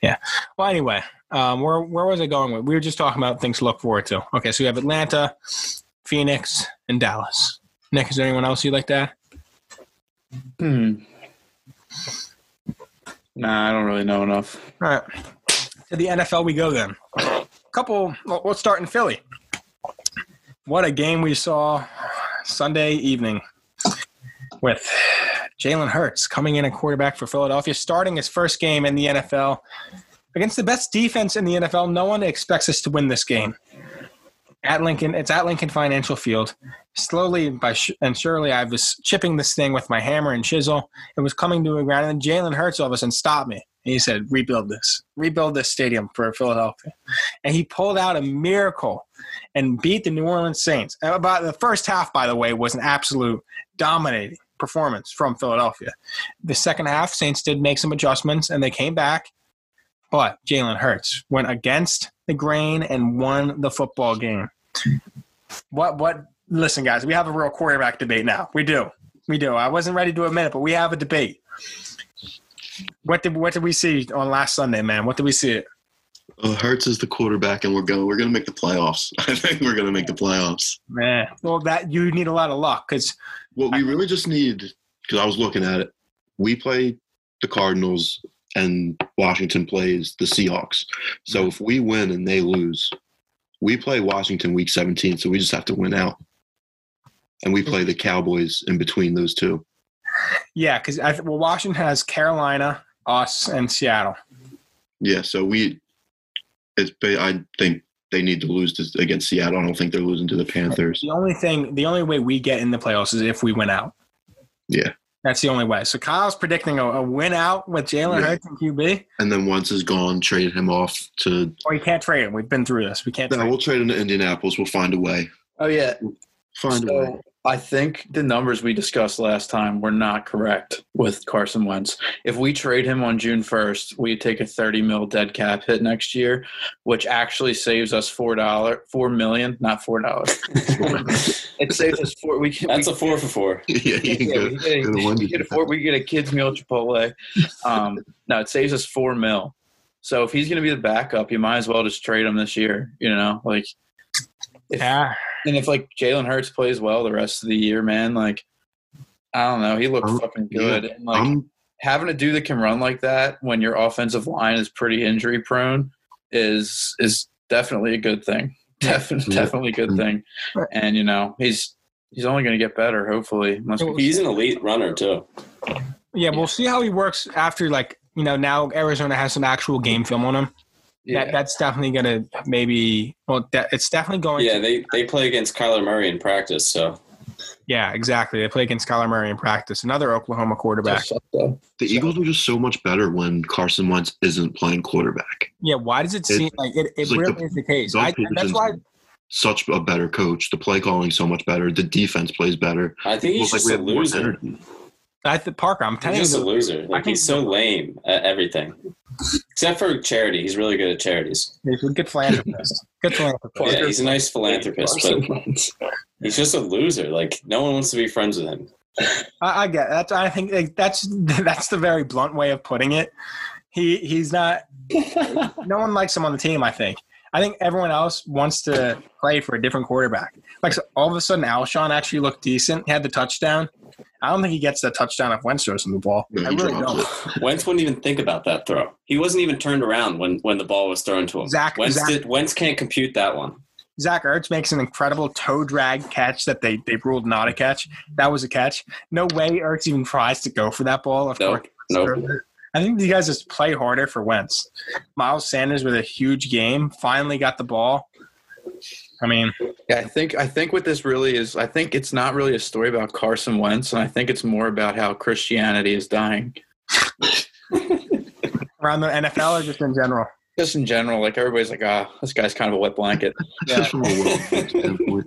A: Yeah. Well, anyway, um, where where was I going with? We were just talking about things to look forward to. Okay, so we have Atlanta, Phoenix, and Dallas. Nick, is there anyone else you'd like to add?
C: Hmm. Nah, I don't really know enough.
A: All right. To the NFL we go then. A couple. Well, start in Philly. What a game we saw Sunday evening with Jalen Hurts coming in a quarterback for Philadelphia, starting his first game in the NFL against the best defense in the NFL. No one expects us to win this game. At Lincoln, it's at Lincoln Financial Field. Slowly by sh- and surely, I was chipping this thing with my hammer and chisel. It was coming to a ground, and Jalen Hurts all of a sudden stopped me. And he said, "Rebuild this, rebuild this stadium for Philadelphia." And he pulled out a miracle and beat the New Orleans Saints. About the first half, by the way, was an absolute dominating performance from Philadelphia. The second half, Saints did make some adjustments, and they came back. But Jalen Hurts went against the grain and won the football game. What? What? Listen, guys, we have a real quarterback debate now. We do. We do. I wasn't ready to admit it, but we have a debate. What did What did we see on last Sunday, man? What did we see?
B: Uh, Hurts is the quarterback, and we're going. We're going to make the playoffs. I think we're going to make the playoffs.
A: Man, well, that you need a lot of luck because
B: What we really just need, because I was looking at it, we play the Cardinals, and Washington plays the Seahawks. So if we win and they lose, we play Washington week 17. So we just have to win out, and we play the mm-hmm. Cowboys in between those two.
A: yeah, because well, Washington has Carolina, us, and Seattle.
B: Yeah. So we, it's. I think they need to lose to, against Seattle. I don't think they're losing to the Panthers.
A: The only thing, the only way we get in the playoffs is if we win out.
B: Yeah.
A: That's the only way. So Kyle's predicting a, a win out with Jalen
B: Yeah.
A: Hurts and QB.
B: And then once he's gone, trade him off to.
A: Or you can't trade him. We've been through this. We can't
B: No,
A: trade.
B: we'll trade him to Indianapolis. We'll find a way.
C: Oh yeah.
B: Find a way.
C: So I think the numbers we discussed last time were not correct with Carson Wentz. If we trade him on June first, we take a thirty mil dead cap hit next year, which actually saves us four dollar four million, not four dollars. It saves us four. We can.
D: That's
C: we
D: a four for four.
B: yeah, you can
C: yeah, we get, a,
B: Wendy's
C: we get a four, we get a kids meal at Chipotle. Um, no, it saves us four mil. So if he's going to be the backup, you might as well just trade him this year. You know, like if,
A: yeah.
C: And if like Jalen Hurts plays well the rest of the year, man, like I don't know, he looked
B: Um,
C: fucking good. And like
B: I'm
C: having a dude that can run like that when your offensive line is pretty injury prone is is definitely a good thing. Definitely,
B: Yeah.
C: definitely good thing. And you know, he's he's only going to get better, hopefully.
D: He's an elite runner too.
A: Yeah, we'll see how he works after, like, you know, now Arizona has some actual game film on him.
C: Yeah.
A: That, that's definitely going to maybe, well, that, it's definitely going
D: Yeah,
A: to,
D: they they play against Kyler Murray in practice, so
A: yeah, exactly. They play against Kyler Murray in practice, another Oklahoma quarterback.
C: Just sucked up.
B: the Eagles are just so much better when Carson Wentz isn't playing quarterback.
A: Yeah, why does it seem like it, it
B: it's like
A: really
B: the-
A: is the case?
B: Doug
A: I, that's why,
B: Such a better coach. The play calling so much better. The defense plays better.
D: I think he's
B: Looks
D: just a
B: have more
D: loser.
A: I think Parker, I'm telling
D: He's just a loser. Like he's so lame at everything, except for charity. He's really good at charities.
A: he's a good philanthropist. Good philanthropist.
D: Yeah, he's a nice philanthropist, but he's just a loser. Like no one wants to be friends with him.
A: I, I get that. I think like, that's that's the very blunt way of putting it. He he's not. no one likes him on the team. I think. I think everyone else wants to play for a different quarterback. Like so all of a sudden, Alshon actually looked decent. He had the touchdown. I don't think he gets the touchdown if Wentz throws him the ball.
B: No,
A: I really don't.
B: it.
D: Wentz wouldn't even think about that throw. He wasn't even turned around when when the ball was thrown to him.
A: Zach-
D: Wentz,
A: Zach-
D: did, Wentz can't compute that one.
A: Zach Ertz makes an incredible toe drag catch that they, they ruled not a catch. That was a catch. No way Ertz even tries to go for that ball. Of
D: Nope.
A: course.
D: Nope.
A: I think these guys just play harder for Wentz. Miles Sanders with a huge game finally got the ball. I mean,
C: Yeah, I think I think what this really is, I think it's not really a story about Carson Wentz, and I think it's more about how Christianity is dying.
A: around the NFL or just in general.
C: Just in general, like everybody's like, ah, this guy's kind of a wet blanket.
B: Just from a world standpoint.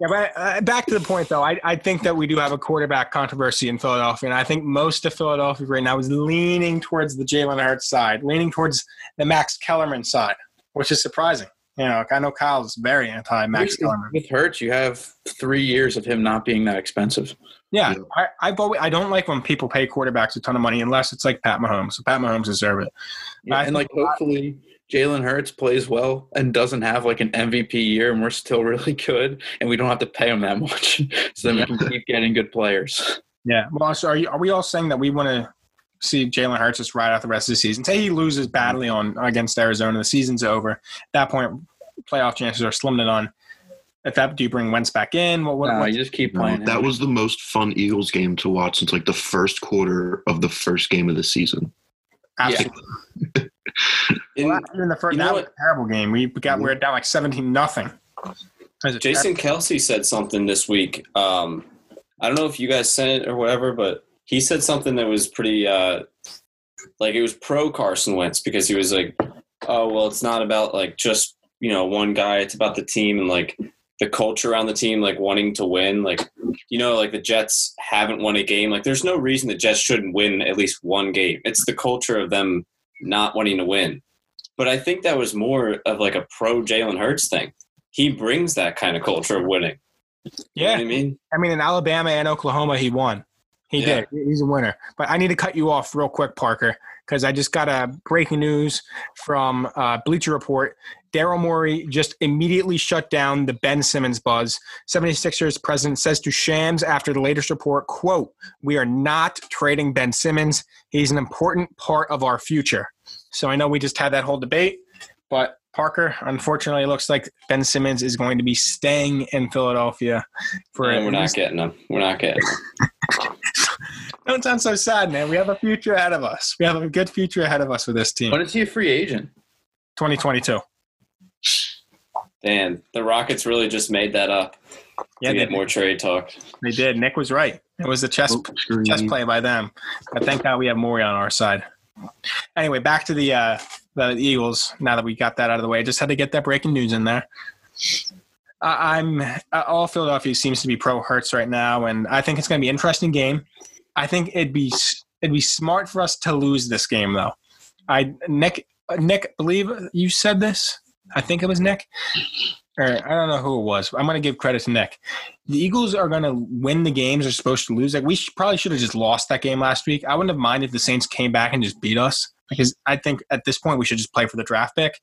A: Yeah, but uh, back to the point though, I, I think that we do have a quarterback controversy in Philadelphia, and I think most of Philadelphia right now is leaning towards the Jalen Hurts side, leaning towards the Max Kellerman side, which is surprising. You know, I know Kyle's very anti Max
C: With-
A: Kellerman.
C: With Hurts, you have three years of him not being that expensive.
A: Yeah,
B: Yeah.
A: I, I've always, I don't like when people pay quarterbacks a ton of money unless it's like Pat Mahomes. So Pat Mahomes deserve it.
C: Yeah, and like hopefully Jalen Hurts plays well and doesn't have like an MVP year, and we're still really good, and we don't have to pay him that much, so then we can keep getting good players.
A: Yeah. Well, so are you? Are we all saying that we want to see Jalen Hurts just ride out the rest of the season? Say he loses badly on against Arizona, the season's over. At that point, playoff chances are slim to none. If that, do you bring Wentz back in? What? what,
C: No,
A: what
C: you just keep
B: No,
C: playing.
B: that
C: him.
B: was the most fun Eagles game to watch since like the first quarter of the first game of the season.
A: absolutely.
D: In-
A: Well, even the first, that was a terrible game. We got we're down like seventeen nothing.
D: Jason Kelce said something this week. Um, I don't know if you guys sent it or whatever, but he said something that was pretty, uh, like it was pro Carson Wentz because he was like, "Oh well, it's not about like just you know one guy. It's about the team and like the culture around the team, like wanting to win. Like you know, like the Jets haven't won a game. Like there's no reason the Jets shouldn't win at least one game. It's the culture of them not wanting to win. But I think that was more of like a pro Jalen Hurts thing he brings that kind of culture of winning. You know
A: Yeah,
D: I mean?
A: I mean in Alabama and Oklahoma, he won. He
D: Yeah.
A: did. He's a winner. But I need to cut you off real quick, Parker, because I just got a breaking news from uh, Bleacher Report. Daryl Morey just immediately shut down the Ben Simmons buzz. 76ers president says to Shams after the latest report, quote, we are not trading Ben Simmons. He's an important part of our future. So I know we just had that whole debate, but Parker, unfortunately, it looks like Ben Simmons is going to be staying in Philadelphia for
D: And we're not getting him. We're not getting them.
A: Don't sound so sad, man. We have a future ahead of us. We have a good future ahead of us with this team.
C: When is he a free agent?
A: 2022.
D: And the Rockets really just made that up
A: Yeah,
D: to
A: they,
D: get more trade talk.
A: they did. Nick was right. It was a chess
B: screen.
A: chess play by them. But thank God we have Morey on our side. Anyway, back to the uh, the Eagles. Now that we got that out of the way, I just had to get that breaking news in there. I'm uh, all Philadelphia seems to be pro Hurts right now, and I think it's going to be an interesting game. I think it'd be it'd be smart for us to lose this game, though. I Nick Nick believe you said this. I think it was Nick, or I don't know who it was. I'm going to give credit to Nick. The Eagles are going to win the games they're supposed to lose. Like we probably should have just lost that game last week. I wouldn't have minded if the Saints came back and just beat us because I think at this point we should just play for the draft pick.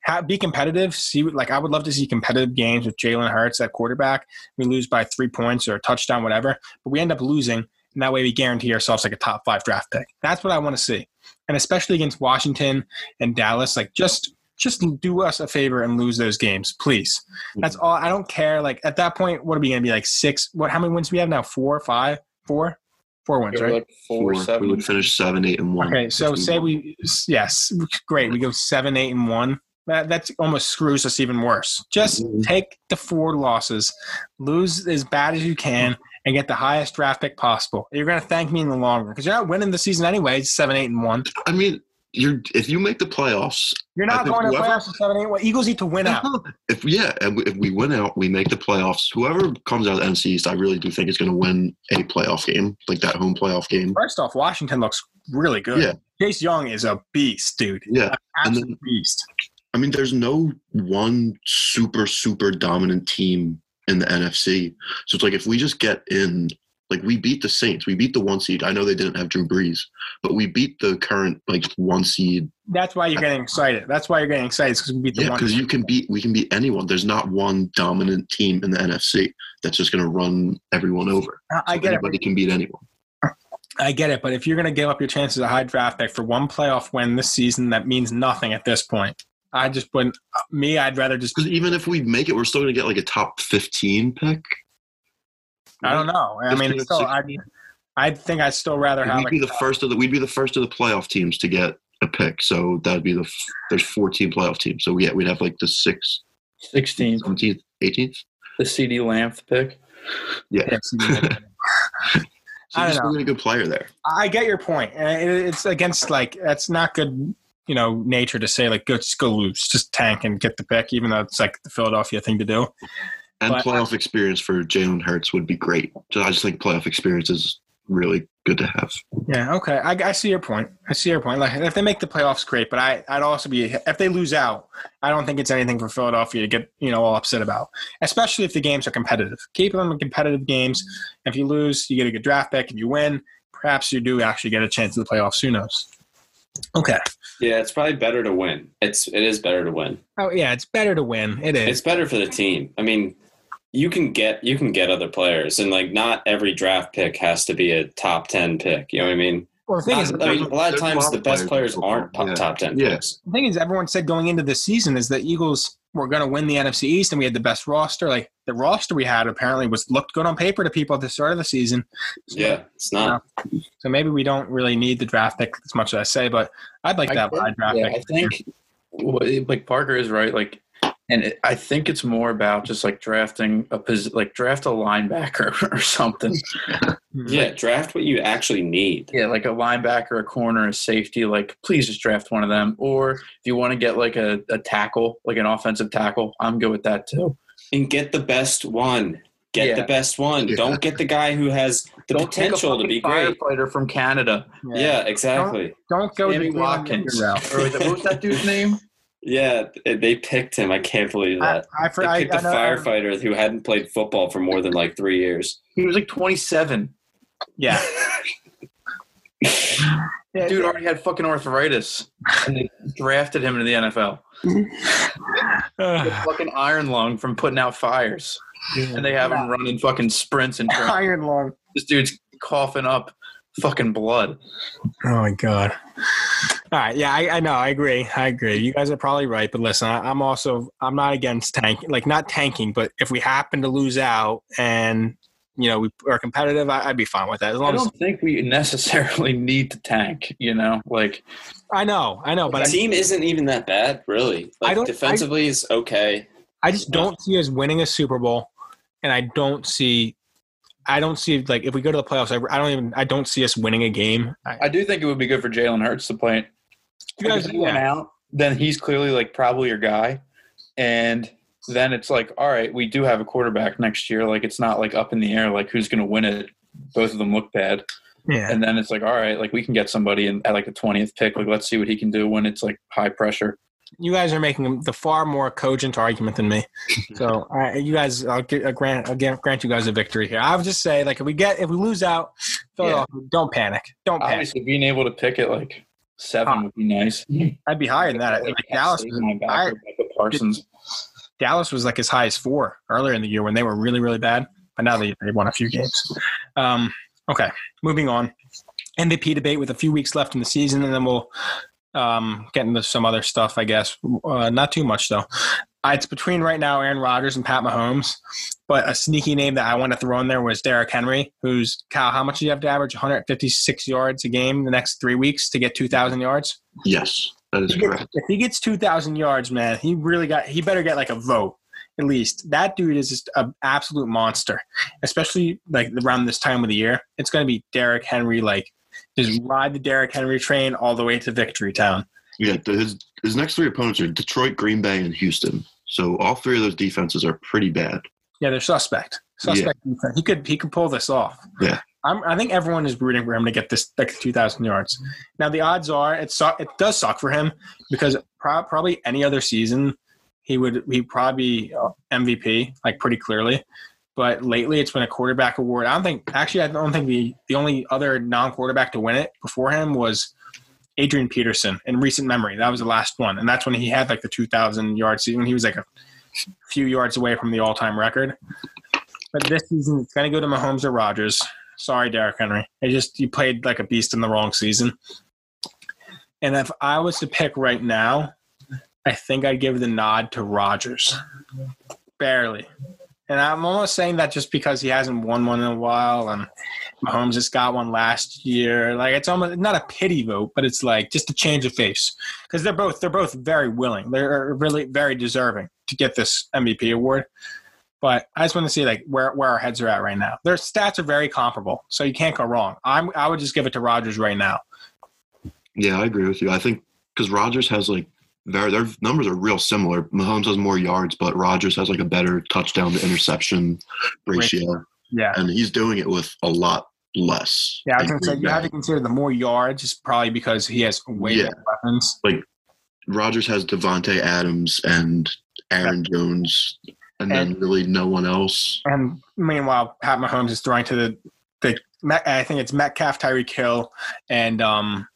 A: Have, be competitive. See, like I would love to see competitive games with Jalen Hurts at quarterback. We lose by three points or a touchdown, whatever, but we end up losing, and that way we guarantee ourselves like a top five draft pick. That's what I want to see, and especially against Washington and Dallas. Like just just do us a favor and lose those games, please. That's all. I don't care. Like at that point, what are we going to be like six? What? How many wins do we have now? Four, five, four, four wins,
C: We're
A: right?
C: like four,
B: Four.
C: seven.
B: We would finish seven, eight, and one.
A: Okay, so
B: we
A: say
B: won.
A: we yes, great. We go seven, eight, and one. That that's almost screws us even worse. Just
B: Mhm.
A: take the four losses, lose as bad as you can, and get the highest draft pick possible. You're going to thank me in the long run because you're not winning the season anyway. It's seven, eight, and one.
B: I mean, you're if you make the playoffs,
A: You're not going to
B: whoever-
A: playoffs with seven, eight, one. Eagles need to win out.
B: if yeah, and if we win out, we make the playoffs. Whoever comes out of the NFC East, I really do think is going to win a playoff game, like that home playoff game.
A: First off, Washington looks really good.
B: Yeah.
A: Chase Young is a beast, dude.
B: Yeah, and
A: Absolute
B: then
A: beast.
B: I mean, there's no one super super dominant team in the NFC. So it's like if we just get in, like we beat the Saints, we beat the one seed. I know they didn't have Drew Brees, but we beat the current like one seed.
A: That's why you're getting excited. That's why you're getting excited because we beat the
B: Yeah,
A: one.
B: because you can beat we can beat anyone. There's not one dominant team in the NFC that's just going to run everyone over.
A: I- I
B: So
A: get it.
B: Anybody can beat anyone.
A: I get it, but if you're going to give up your chances of high draft pick for one playoff win this season, that means nothing at this point. I just wouldn't. Uh, me, I'd rather just.
B: Because even if we make it, we're still going to get like a top 15 pick.
A: I don't know. I mean,
B: 15 or
A: still, I,
B: 16.
A: I think I'd still rather have.
B: We'd
A: Like,
B: be the first of the we'd be the first of the playoff teams to get a pick. So that'd be the there's 14 playoff teams. So yeah, we'd have like the sixth,
C: 16th,
B: 17th, 18th.
C: the CeeDee Lamb pick.
B: Yeah. So
A: I
B: you
A: don't know.
B: a good player there.
A: I get your point. Uh, and It's against like that's not good. You know, nature to say like go just go lose, just tank and get the pick, even though it's like the Philadelphia thing to do.
B: And
A: But-
B: playoff experience for Jalen Hurts would be great. So I just think playoff experience is really good to have.
A: Yeah, okay. I, I see your point. I see your point. Like if they make the playoffs, great. But I, I'd also be if they lose out. I don't think it's anything for Philadelphia to get you know all upset about, especially if the games are competitive. Keep them in competitive games. If you lose, you get a good draft pick. If you win, perhaps you do actually get a chance at the playoffs. Who knows? Okay.
D: Yeah, it's probably better to win. It's it is better to win.
A: Oh yeah, it's better to win. It is.
D: It's better for the team. I mean, you can get you can get other players, and like not every draft pick has to be a top ten pick. You know what I mean?
A: Well, the thing is,
D: I mean, a lot of times the best
B: players
D: players aren't
B: football. Yeah.
D: top ten
B: Yeah.
A: the thing is, everyone said going into this season is the Eagles were going to win the NFC East, and we had the best roster. Like the roster we had apparently was looked good on paper to people at the start of the season. So,
D: Yeah, it's not.
A: Uh, so maybe we don't really need the draft pick as much as I say, but I'd like
C: I
A: that
C: think-
A: draft
C: yeah,
A: pick.
C: I think like Parker is right. Like, and it, I think it's more about just like drafting a posi- like draft a linebacker or something.
D: Yeah, draft what you actually need.
C: Yeah, like a linebacker, a corner, a safety. Like, please just draft one of them. Or if you want to get like a, a tackle, like an offensive tackle, I'm good with that too.
D: and get the best one. Get
C: Yeah.
D: the best one.
B: Yeah.
D: Don't get the guy who has the
C: Don't take a
D: potential to be great.
C: firefighter from Canada.
D: Yeah, exactly.
A: Don't go
C: Sammy
A: the
C: Watkins.
A: route.
C: Or was what was that dude's name?
D: Yeah, they picked him. I can't believe that.
A: I, for,
D: They
A: I,
D: picked a
A: I know-
D: firefighter who hadn't played football for more than like three years.
C: He was like 27.
A: Yeah. Yeah,
C: Dude already had fucking arthritis, and they drafted him into the NFL.
A: Ugh.
C: fucking iron lung from putting out fires, and they have him running fucking sprints and track.
A: Iron Lung.
C: this dude's coughing up fucking blood.
A: Oh my god. All right, yeah, I, I know, I agree, I agree. You guys are probably right, but listen, I, I'm also I'm not against tanking, like not tanking, but if we happen to lose out and you know we are competitive, I, I'd be fine with that as
C: I
A: long as
C: don't think we necessarily need to tank. You know, like
A: I know, I know,
D: the
A: but I,
D: team isn't even that bad, really.
A: I
D: Like
A: don't-
D: defensively is okay.
A: I just don't see us winning a Super Bowl, and I don't see. I don't see like if we go to the playoffs. I, I don't even. I don't see us winning a game. I,
C: I do think it would be good for Jalen Hurts to play.
A: You guys,
C: If went
A: yeah,
C: out, then he's clearly like probably your guy, and then it's like, all right, we do have a quarterback next year. Like it's not like up in the air, like who's going to win it. Both of them look bad.
A: yeah.
C: and then it's like all right like we can get somebody in at like the 20th pick like let's see what he can do when it's like high pressure
A: You guys are making the far more cogent argument than me. So I, you guys, I'll, get, I'll uh, grant, I'll grant grant you guys a victory here. I would just say, like, if we get, if we lose out, Philadelphia, don't panic. Don't panic.
C: obviously being able to pick it like seven would be nice
A: I'd be higher than that. Like Dallas, was,
C: my backer,
A: I-
C: parsons
A: Dallas was like as high as four earlier in the year when they were really, really bad. But now they, they won a few games. Um, okay, moving on. MVP debate with a few weeks left in the season, and then we'll um, get into some other stuff, I guess. Uh, not too much, though. It's between right now Aaron Rodgers and Pat Mahomes, but a sneaky name that I want to throw in there was Derrick Henry, who's, Kyle, how much do you have to average? 156 yards a game the next three weeks to get 2,000 yards?
B: Yes, that is
A: If he gets-
B: correct.
A: If he gets 2,000 yards, man, he really got, he better get like a vote at least. That dude is just an absolute monster, especially like around this time of the year. It's going to be Derrick Henry, like just ride the Derrick Henry train all the way to Victory Town.
B: Yeah, his his next three opponents are Detroit, Green Bay, and Houston. So all three of those defenses are pretty bad.
A: Yeah, they're suspect. Suspect. defense. He could he could pull this off.
B: Yeah.
A: I'm, I think everyone is rooting for him to get this like 2,000 yards. Now the odds are it suck, it does suck for him because pro- probably any other season he would he probably be uh, MVP like pretty clearly. But lately it's been a quarterback award. I don't think actually I don't think the the only other non-quarterback to win it before him was Adrian Peterson in recent memory. That was the last one, and that's when he had like the 2,000 yard season. He was like a few yards away from the all-time record. But this season, it's going to go to Mahomes or Rodgers. Sorry, Derrick Henry. I just you played like a beast in the wrong season. And if I was to pick right now, I think I'd give the nod to Rodgers. Barely. And I'm almost saying that just because he hasn't won one in a while, and Mahomes just got one last year. Like it's almost not a pity vote, but it's like just a change of face because they're both they're both very willing. They're really very deserving to get this MVP award. But I just want to see like where, where our heads are at right now. Their stats are very comparable, so you can't go wrong. I'm I would just give it to Rodgers right now.
B: Yeah, I agree with you. I think because Rodgers has like their their numbers are real similar. Mahomes has more yards, but Rodgers has like a better touchdown to interception ratio,
A: Yeah,
B: and he's doing it with a lot less.
A: Yeah, I was gonna say you have to consider the more yards, is probably because he has way
B: Yeah.
A: better weapons.
B: Like Rodgers has Davante Adams and Aaron Jones, and then really no one else.
A: And meanwhile, Pat Mahomes is throwing to the the I think it's Metcalf, Tyreek Hill, and um,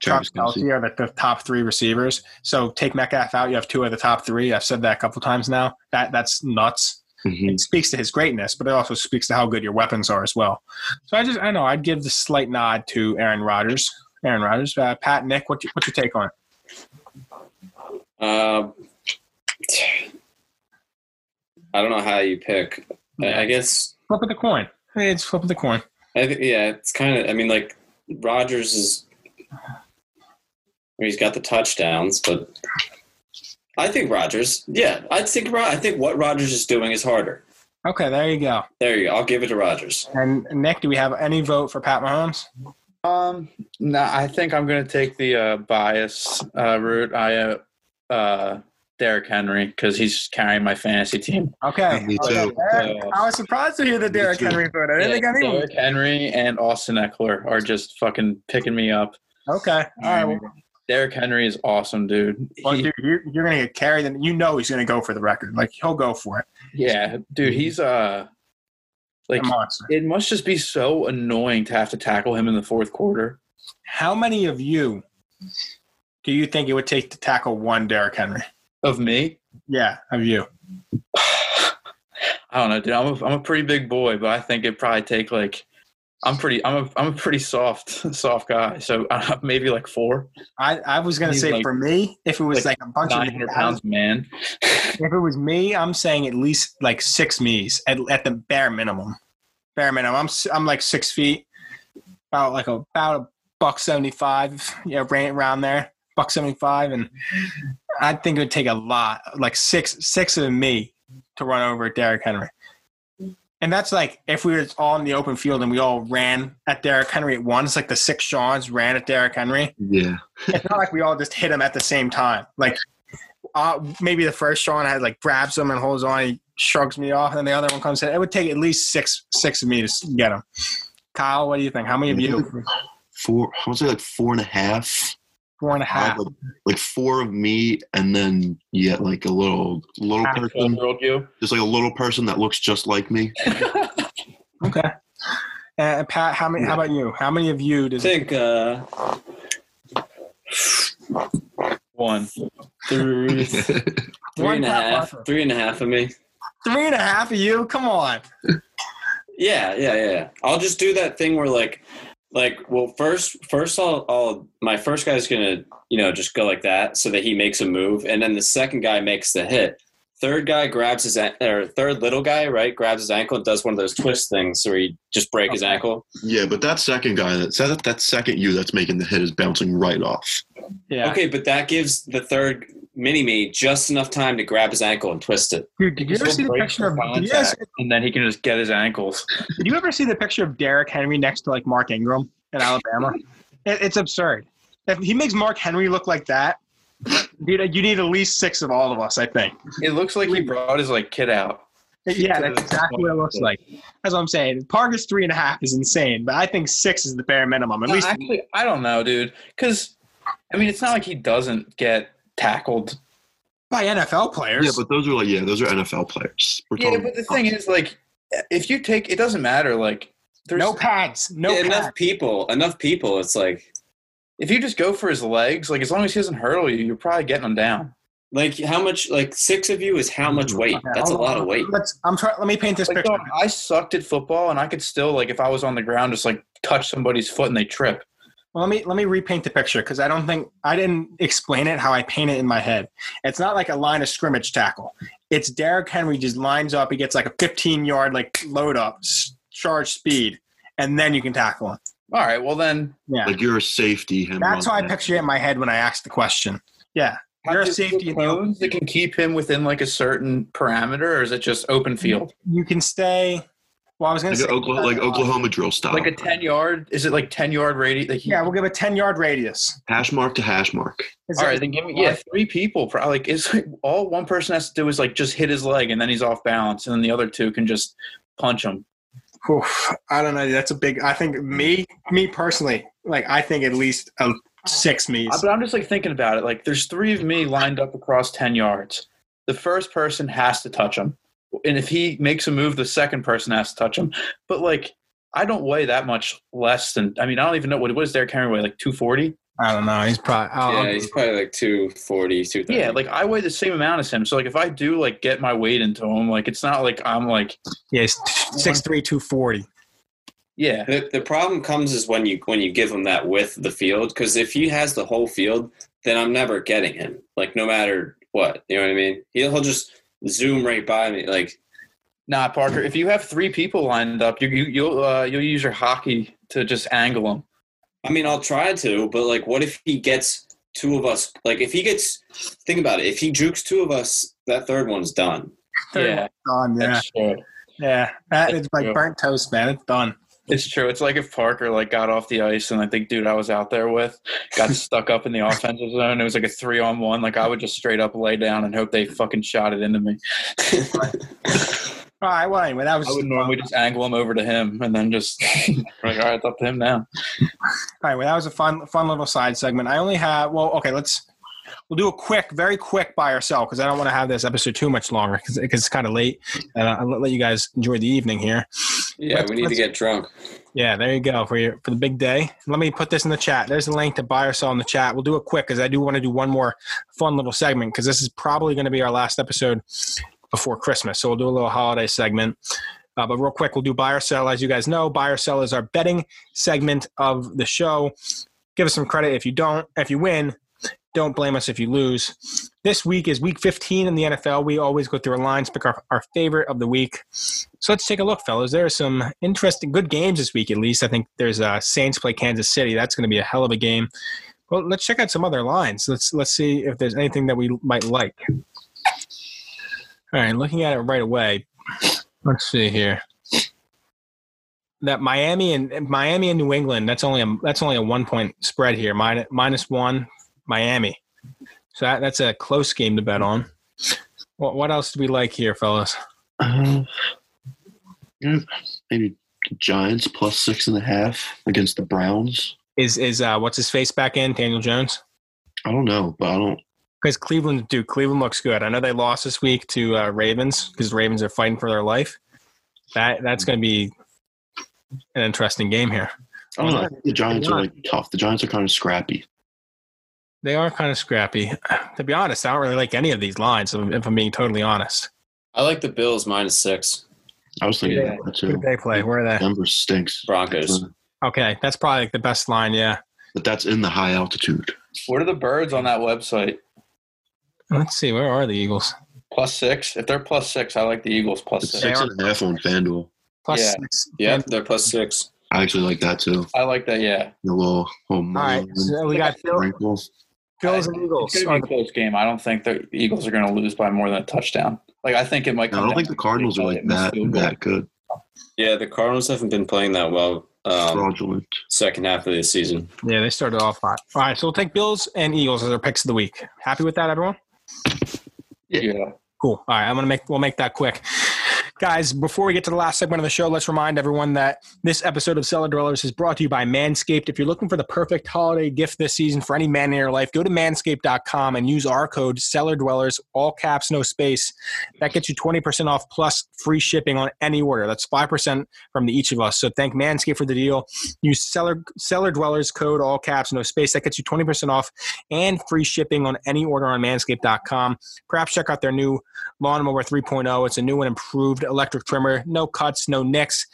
A: Travis
B: Travis Kelce.
A: Kelsey are the, the top three receivers. So take Metcalf out, you have two of the top three. I've said that a couple times now. That that's nuts.
B: Mhm.
A: It speaks to his greatness, but it also speaks to how good your weapons are as well. So I just I know I'd give the slight nod to Aaron Rodgers. Aaron Rodgers, uh, Pat, Nick, what what's your take on it?
D: Uh, I don't know how you pick. I, I guess
A: Flip of the coin. Hey, it's flip of the coin.
D: I think yeah, it's kind of. I mean, like Rodgers is. He's got the touchdowns, but I think Rodgers. Yeah, I think I think what Rodgers is doing is harder.
A: Okay, there you go.
D: There you go. I'll give it to Rodgers.
A: And Nick, do we have any vote for Pat Mahomes?
C: Um, no, I think I'm gonna take the uh, bias uh, route. I uh, uh, Derrick Henry because he's carrying my fantasy team.
A: Okay.
B: Me too.
A: Derrick, I was surprised to hear the
B: Me
A: Derrick. Henry vote. I didn't
C: Yeah,
A: think anyone.
C: Derrick Henry and Austin Ekeler are just fucking picking me up.
A: Okay. All right. Well,
C: Derrick Henry is awesome, dude.
A: well,
C: He-
A: dude, you're, you're going to get carried, and you know he's going to go for the record. Like he'll go for it.
C: yeah, dude, he's uh like it must just be so annoying to have to tackle him in the fourth quarter.
A: How many of you do you think it would take to tackle one Derrick Henry?
C: Of me,
A: Yeah, of you.
C: I don't know, dude. I'm a, I'm a pretty big boy, but I think it'd probably take like I'm pretty I'm a I'm a pretty soft soft guy, so uh, maybe like four,
A: I, I was going to
C: He's
A: say
C: like-
A: for me, if it was like,
C: like
A: a bunch of
C: nine hundred pounds man.
A: if it was me, I'm saying at least like six me's at, at the bare minimum. Bare minimum. I'm I'm like six feet, about like a, about a buck seventy five, yeah, right around there, buck seventy five, and I think it would take a lot, like six six of me, to run over Derrick Henry. And that's like if we were all in the open field and we all ran at Derrick Henry at once, like the six Sean's ran at Derrick Henry
B: Yeah.
A: it's not like we all just hit him at the same time. Like uh, maybe the first Sean had like grabs him and holds on, he shrugs me off, and the other one comes in. It would take at least six six of me to get him. Kyle, what do you think? How many of you?
B: Four, I would say like four and a half.
A: Four and a
B: I
A: half.
B: have, like, like four of me, and then yeah, like a little little
A: Half
B: person,
C: Twelve-year-old you.
B: just like a little person that looks just like me.
A: Okay. And Pat, how many? How about you? How many of you do
D: I
A: does?
D: think uh,
C: One.
D: three, three
A: One
D: and a
A: Pat
D: half, three and a half of me.
A: Three and a half of you? Come on.
D: Yeah, yeah, yeah. I'll just do that thing where like, like, well, first, first, I'll, I'll, my first guy's gonna, you know, just go like that so that he makes a move, and then the second guy makes the hit. Third guy grabs his, an- or third little guy, right, grabs his ankle and does one of those twist things where he just break his ankle.
B: yeah, but that second guy, that that, that second you that's making the hit is bouncing right off.
A: Yeah.
D: Okay, but that gives the third mini me just enough time to grab his ankle and twist it.
A: Dude, did you ever see the picture of?
C: the
A: Did you, guys,
C: contact, and then he can just get his ankles.
A: did you ever see the picture of Derrick Henry next to like Mark Ingram in Alabama? It, it's absurd. If he makes Mark Henry look like that, dude, you need at least six of all of us. I think.
C: It looks like he brought his like kid out.
A: Yeah, that's exactly what it looks like. That's what I'm saying. Parker's three and a half is insane, but I think six is the bare minimum. At
C: No,
A: least
C: actually, I don't know, dude. Because I mean, it's not like he doesn't get tackled.
A: by NFL players.
B: Yeah, but those are like yeah, those are NFL players. We're
C: Yeah, but the thing is, like, if you take, it doesn't matter. Like, there's
A: no pads. No
D: Yeah,
A: pads.
D: enough people, enough people. It's like,
C: if you just go for his legs, like as long as he doesn't hurdle you, you're probably getting him down.
D: like how much? Like six of you is how much hmm.
A: weight?
D: That's a lot of weight.
A: Let's. I'm trying. Let me paint this
C: Like,
A: picture.
C: dog, I sucked at football, and I could still, like, if I was on the ground, just like touch somebody's foot and they trip.
A: Well, let me let me repaint the picture because I don't think I didn't explain it how I paint it in my head. It's not like a line of scrimmage tackle. It's Derrick Henry just lines up. He gets like a 15 yard like load up, charge speed, and then you can tackle him.
C: All right, well then,
A: Yeah,
B: like you're a safety. Him
A: that's how I picture it in my head when I asked the question. Yeah, you're a safety in the open.
C: that can keep him within like a certain parameter, or is it just open field?
A: You can stay. Well, I was gonna
B: like,
A: say
B: Oklahoma, like Oklahoma drill style.
C: Like a ten yard? Is it like ten yard radius? Like
A: Yeah, we'll give a 10 yard radius.
B: hash mark to hash mark.
A: Is
C: All
A: it-
C: right, then give me yeah three people. Probably like it's like all one person has to do is like just hit his leg and then he's off balance, and then the other two can just punch him.
A: Oof, I don't know. That's a big. I think me, me personally, like I think at least uh, six me's.
C: But I'm just like thinking about it. Like, there's three of me lined up across ten yards. The first person has to touch him, and if he makes a move, the second person has to touch him. But like, I don't weigh that much less than. I mean, I don't even know what what is Derrick Henry weigh like 240.
A: I don't know. He's probably. oh,
D: yeah, he's probably like 240, 230.
C: Yeah, like I weigh the same amount as him. So like, if I do like get my weight into him, like it's not like I'm like
A: yeah, he's six three, two forty.
C: yeah.
D: The, the problem comes is when you when you give him that width of the field because if he has the whole field, then I'm never getting him. Like no matter what, you know what I mean? He'll he'll just zoom right by me. Like
C: Nah, Parker. If you have three people lined up, you, you you'll uh, you'll use your hockey to just angle them.
D: I mean, I'll try to, but like, what if he gets two of us? Like, if he gets, think about it. If he jukes two of us, that third one's done.
C: Yeah,
A: Done. Yeah,
C: that's
A: yeah. That
C: That's
A: is like
C: true.
A: burnt toast, man. It's done.
C: It's true. It's like if Parker like got off the ice and I think dude I was out there with got stuck up in the offensive zone. It was like a three on one. Like I would just straight up lay down and hope they fucking shot it into me.
A: All right. Well, anyway, that was.
C: I would normally just angle him over to him and then just like, all right, it's up to him now.
A: All right. Well, that was a fun, fun little side segment. I only have. Well, okay. Let's. We'll do a quick, very quick buy or sell because I don't want to have this episode too much longer because it's kind of late. And I'll let you guys enjoy the evening here.
D: yeah,
A: Let's-
D: we need to get drunk.
A: Yeah, there you go for your for the big day. Let me put this in the chat. There's a link to buy or sell in the chat. We'll do it quick because I do want to do one more fun little segment because this is probably going to be our last episode before Christmas. So we'll do a little holiday segment. Uh, but real quick, we'll do buy or sell. As you guys know, buy or sell is our betting segment of the show. Give us some credit if you don't. If you win, don't blame us if you lose. This week is week 15 in the NFL. We always go through our lines, pick our, our favorite of the week. So let's take a look, fellas. There are some interesting, good games this week, at least. I think there's uh, Saints play Kansas City. That's going to be a hell of a game. Well, let's check out some other lines. Let's let's see if there's anything that we might like. All right, looking at it right away. Let's see here. That Miami and Miami and New England. That's only a that's only a one point spread here. Minus minus one Miami. So that, that's a close game to bet on. What what else do we like here, fellas?
B: Uh, maybe Giants plus six and a half against the Browns.
A: Is is uh what's his face back in Daniel Jones?
B: I don't know, but I don't.
A: Because Cleveland, dude, Cleveland looks good. I know they lost this week to uh, Ravens because Ravens are fighting for their life. That that's going to be an interesting game here.
B: I don't know. I think the Giants are like tough. The Giants are kind of scrappy.
A: They are kind of scrappy. To be honest, I don't really like any of these lines. If if I'm being totally honest,
D: I like the Bills minus six.
B: I was thinking
A: Yeah.
B: about that
A: who
B: too.
A: did they play? Where are they?
B: Denver stinks,
D: Broncos.
A: Okay, that's probably like the best line. Yeah.
B: but that's in the high altitude.
C: What are the birds on that website?
A: Let's see. Where are the Eagles?
C: Plus six. If they're plus six, I like the Eagles plus
B: It's
C: six.
B: six and a half on FanDuel.
A: Plus
C: Yeah.
A: six.
D: Yeah, they're plus six.
B: I actually like that too.
C: I like that. Yeah,
B: The little, little
A: All right. So we got Bill,
B: wrinkle.
A: Bills and
C: it's
A: Eagles.
C: gonna be a close game. I don't think the Eagles are gonna lose by more than a touchdown. Like I think it might.
B: I don't think the Cardinals are like that that good.
D: Yeah, the Cardinals haven't been playing that well. Um,
B: Fraudulent.
D: second half of the season.
A: Yeah, they started off hot. All right, so we'll take Bills and Eagles as our picks of the week. Happy with that, everyone?
C: Yeah.
A: Cool. All right, I'm gonna make we'll make that quick. Guys, before we get to the last segment of the show, let's remind everyone that this episode of Cellar Dwellers is brought to you by Manscaped. If you're looking for the perfect holiday gift this season for any man in your life, go to manscaped.com and use our code Cellar Dwellers, all caps, no space. That gets you 20% off plus free shipping on any order. That's 5% from the each of us. So thank Manscaped for the deal. Use Cellar, Cellar Dwellers code, all caps, no space. That gets you 20% off and free shipping on any order on manscaped.com. Perhaps check out their new Lawnmower 3.0. It's a new and improved electric trimmer. No cuts, no nicks.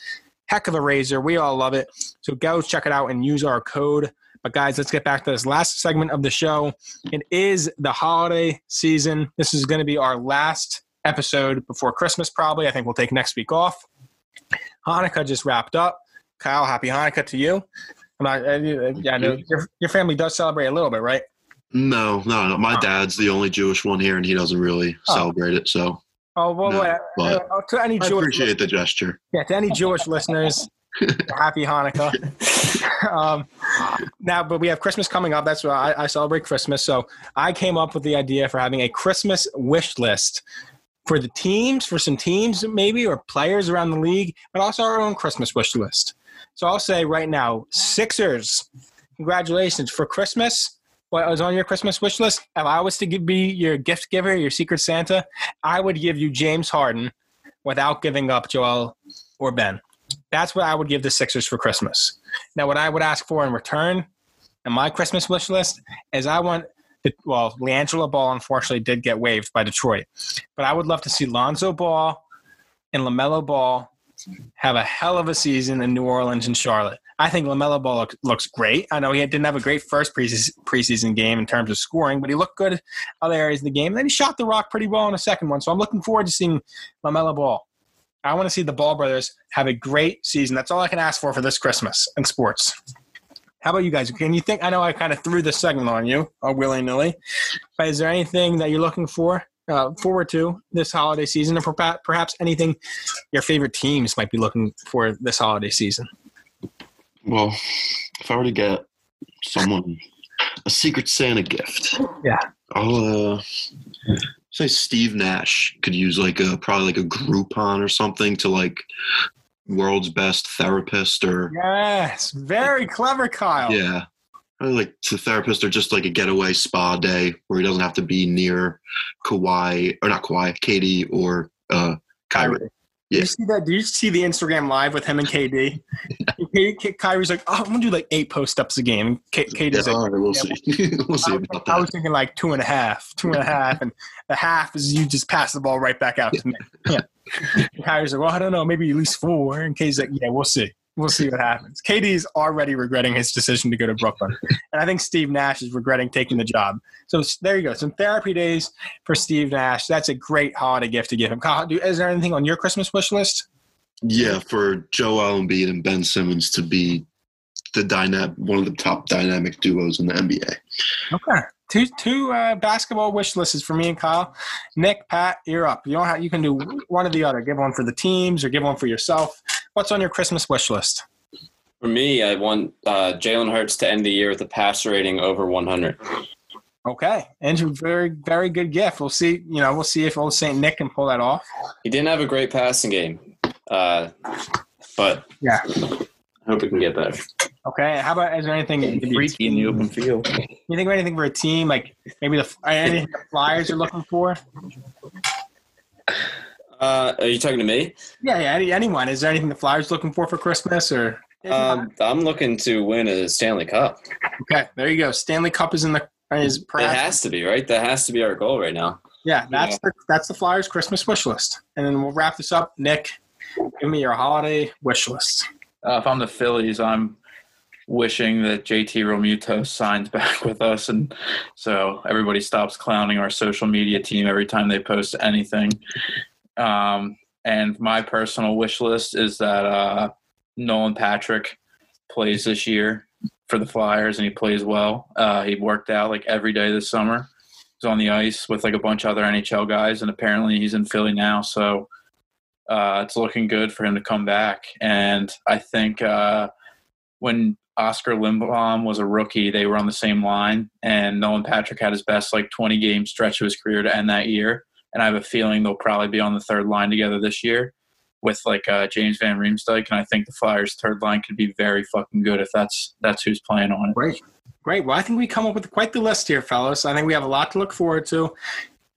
A: Heck of a razor. We all love it. So go check it out and use our code. But guys, let's get back to this last segment of the show. It is the holiday season. This is going to be our last episode before Christmas, probably. I think we'll take next week off. Hanukkah just wrapped up. Kyle, happy Hanukkah to you. I'm not, uh, you- yeah, I know your, your family does celebrate a little bit, right?
B: No, no, no. My
A: Oh.
B: dad's the only Jewish one here, and he doesn't really
A: Oh.
B: celebrate it. So
A: Oh, well,
B: No, but
A: uh, to any
B: I
A: Jewish
B: appreciate the gesture.
A: Yeah, to any Jewish listeners, happy Hanukkah. um, now, but we have Christmas coming up. That's why I, I celebrate Christmas. So I came up with the idea for having a Christmas wish list for the teams, for some teams maybe, or players around the league, but also our own Christmas wish list. So I'll say right now, Sixers, congratulations for Christmas. What was on your Christmas wish list? If I was to give, be your gift giver, your secret Santa, I would give you James Harden without giving up Joel or Ben. That's what I would give the Sixers for Christmas. Now, what I would ask for in return in my Christmas wish list is I want well, LiAngelo Ball unfortunately did get waived by Detroit, but I would love to see Lonzo Ball and LaMelo Ball have a hell of a season in New Orleans and Charlotte. I think LaMelo Ball look, looks great. I know he didn't have a great first preseason, game in terms of scoring, but he looked good other areas of the game. And then he shot the rock pretty well in the second one. So I'm looking forward to seeing LaMelo Ball. I want to see the Ball brothers have a great season. That's all I can ask for for this Christmas in sports. How about you guys? Can you think? I know I kind of threw this segment on you, uh, willy nilly, but is there anything that you're looking for uh, forward to this holiday season, or perhaps anything your favorite teams might be looking for this holiday season?
B: Well, if I were to get someone a Secret Santa gift,
A: Yeah.
B: I'll uh, say Steve Nash could use like a probably like a Groupon or something to like world's best therapist or
A: Yes, very clever, Kyle.
B: yeah, probably like to therapist or just like a getaway spa day where he doesn't have to be near Kawhi or not Kawhi, KD or uh, Kyrie.
A: Did
B: Yeah.
A: you see that? Did you see the Instagram live with him and KD? Kyrie's like, oh, I'm gonna do like eight post ups a game. K- KD's
B: Yeah,
A: like,
B: right, we'll
A: yeah,
B: see. we'll see
A: I was, I was thinking like two and a half, two and a half, and the half is you just pass the ball right back out to me. Yeah. And Kyrie's like, well, I don't know, maybe at least four. And KD's like, yeah, we'll see. We'll see what happens. KD's already regretting his decision to go to Brooklyn. And I think Steve Nash is regretting taking the job. So there you go. Some therapy days for Steve Nash. That's a great holiday gift to give him. Kyle, do, is there anything on your Christmas wish list?
B: Yeah, for Joel Embiid and Ben Simmons to be the dynamic, one of the top dynamic duos in the NBA.
A: Okay. Two two uh, basketball wish lists for me and Kyle. Nick, Pat, you're up. You don't have, you can do one or the other. Give one for the teams or give one for yourself. What's on your Christmas wish list?
D: For me, I want uh, Jalen Hurts to end the year with a passer rating over 100.
A: Okay, Andrew, very very good gift. We'll see. You know, we'll see if old Saint Nick can pull that off.
D: He didn't have a great passing game, uh, but
A: Yeah.
D: I hope it can get better.
A: Okay. How about is there anything?
C: Freaky in the open field.
A: You think of anything for a team like maybe the anything the Flyers are looking for?
D: Uh, are you talking to me?
A: Yeah, yeah. Any, anyone? Is there anything the Flyers looking for for Christmas or?
D: Um, I'm looking to win a Stanley Cup.
A: okay, there you go. Stanley Cup is in the is
D: It has to be right. That has to be our goal right now.
A: Yeah, that's the that's the Flyers Christmas wish list. And then we'll wrap this up. Nick, give me your holiday wish list.
C: Uh, if I'm the Phillies, I'm wishing that JT Realmuto signs back with us, and so everybody stops clowning our social media team every time they post anything. Um, and my personal wish list is that uh, Nolan Patrick plays this year for the Flyers, and he plays well. Uh, he worked out like every day this summer. He's on the ice with like a bunch of other NHL guys, and apparently he's in Philly now. So uh, it's looking good for him to come back. And I think uh, when Oscar Lindblom was a rookie, they were on the same line, and Nolan Patrick had his best like 20 game stretch of his career to end that year. And I have a feeling they'll probably be on the third line together this year with like uh, James Van Riemsdyk. And I think the Flyers' third line could be very fucking good if that's that's who's playing on it.
A: Great. Great. Well, I think we come up with quite the list here, fellas. I think we have a lot to look forward to.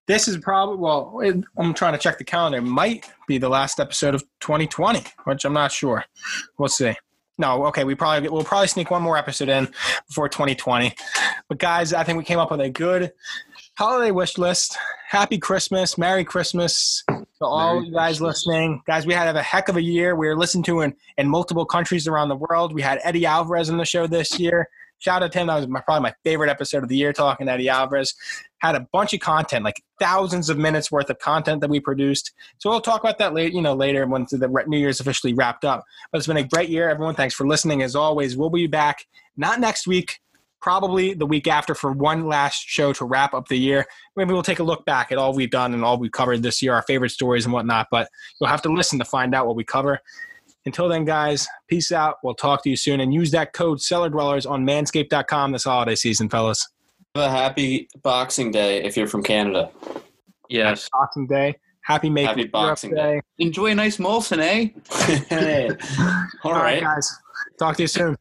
A: This is probably, well, it, I'm trying to check the calendar. It might be the last episode of 2020, which I'm not sure. We'll see. No, okay, we probably we'll probably sneak one more episode in before 2020. But guys, I think we came up with a good holiday wish list. Happy Christmas, Merry Christmas to all
B: Merry
A: you guys
B: Christmas.
A: listening. Guys, we had a heck of a year. We were listened to in, in multiple countries around the world. We had Eddie Alvarez on the show this year. Shout out to him. That was my, probably my favorite episode of the year, talking to Eddie Alvarez. Had a bunch of content, like thousands of minutes worth of content that we produced. So we'll talk about that later, you know, later once the New Year's officially wrapped up. But it's been a great year, everyone. Thanks for listening. As always, we'll be back not next week, probably the week after for one last show to wrap up the year. Maybe we'll take a look back at all we've done and all we've covered this year, our favorite stories and whatnot. But you'll have to listen to find out what we cover. Until then, guys, peace out. We'll talk to you soon. And use that code Cellar Dwellers on manscaped.com this holiday season, fellas.
D: Have a happy Boxing Day if you're from Canada.
C: Yes.
A: Boxing Day. Happy Make
D: Happy
A: Europe
D: Boxing Day.
C: Enjoy a nice Molson, eh?
D: All
A: All right,
D: right.
A: guys. Talk to you soon.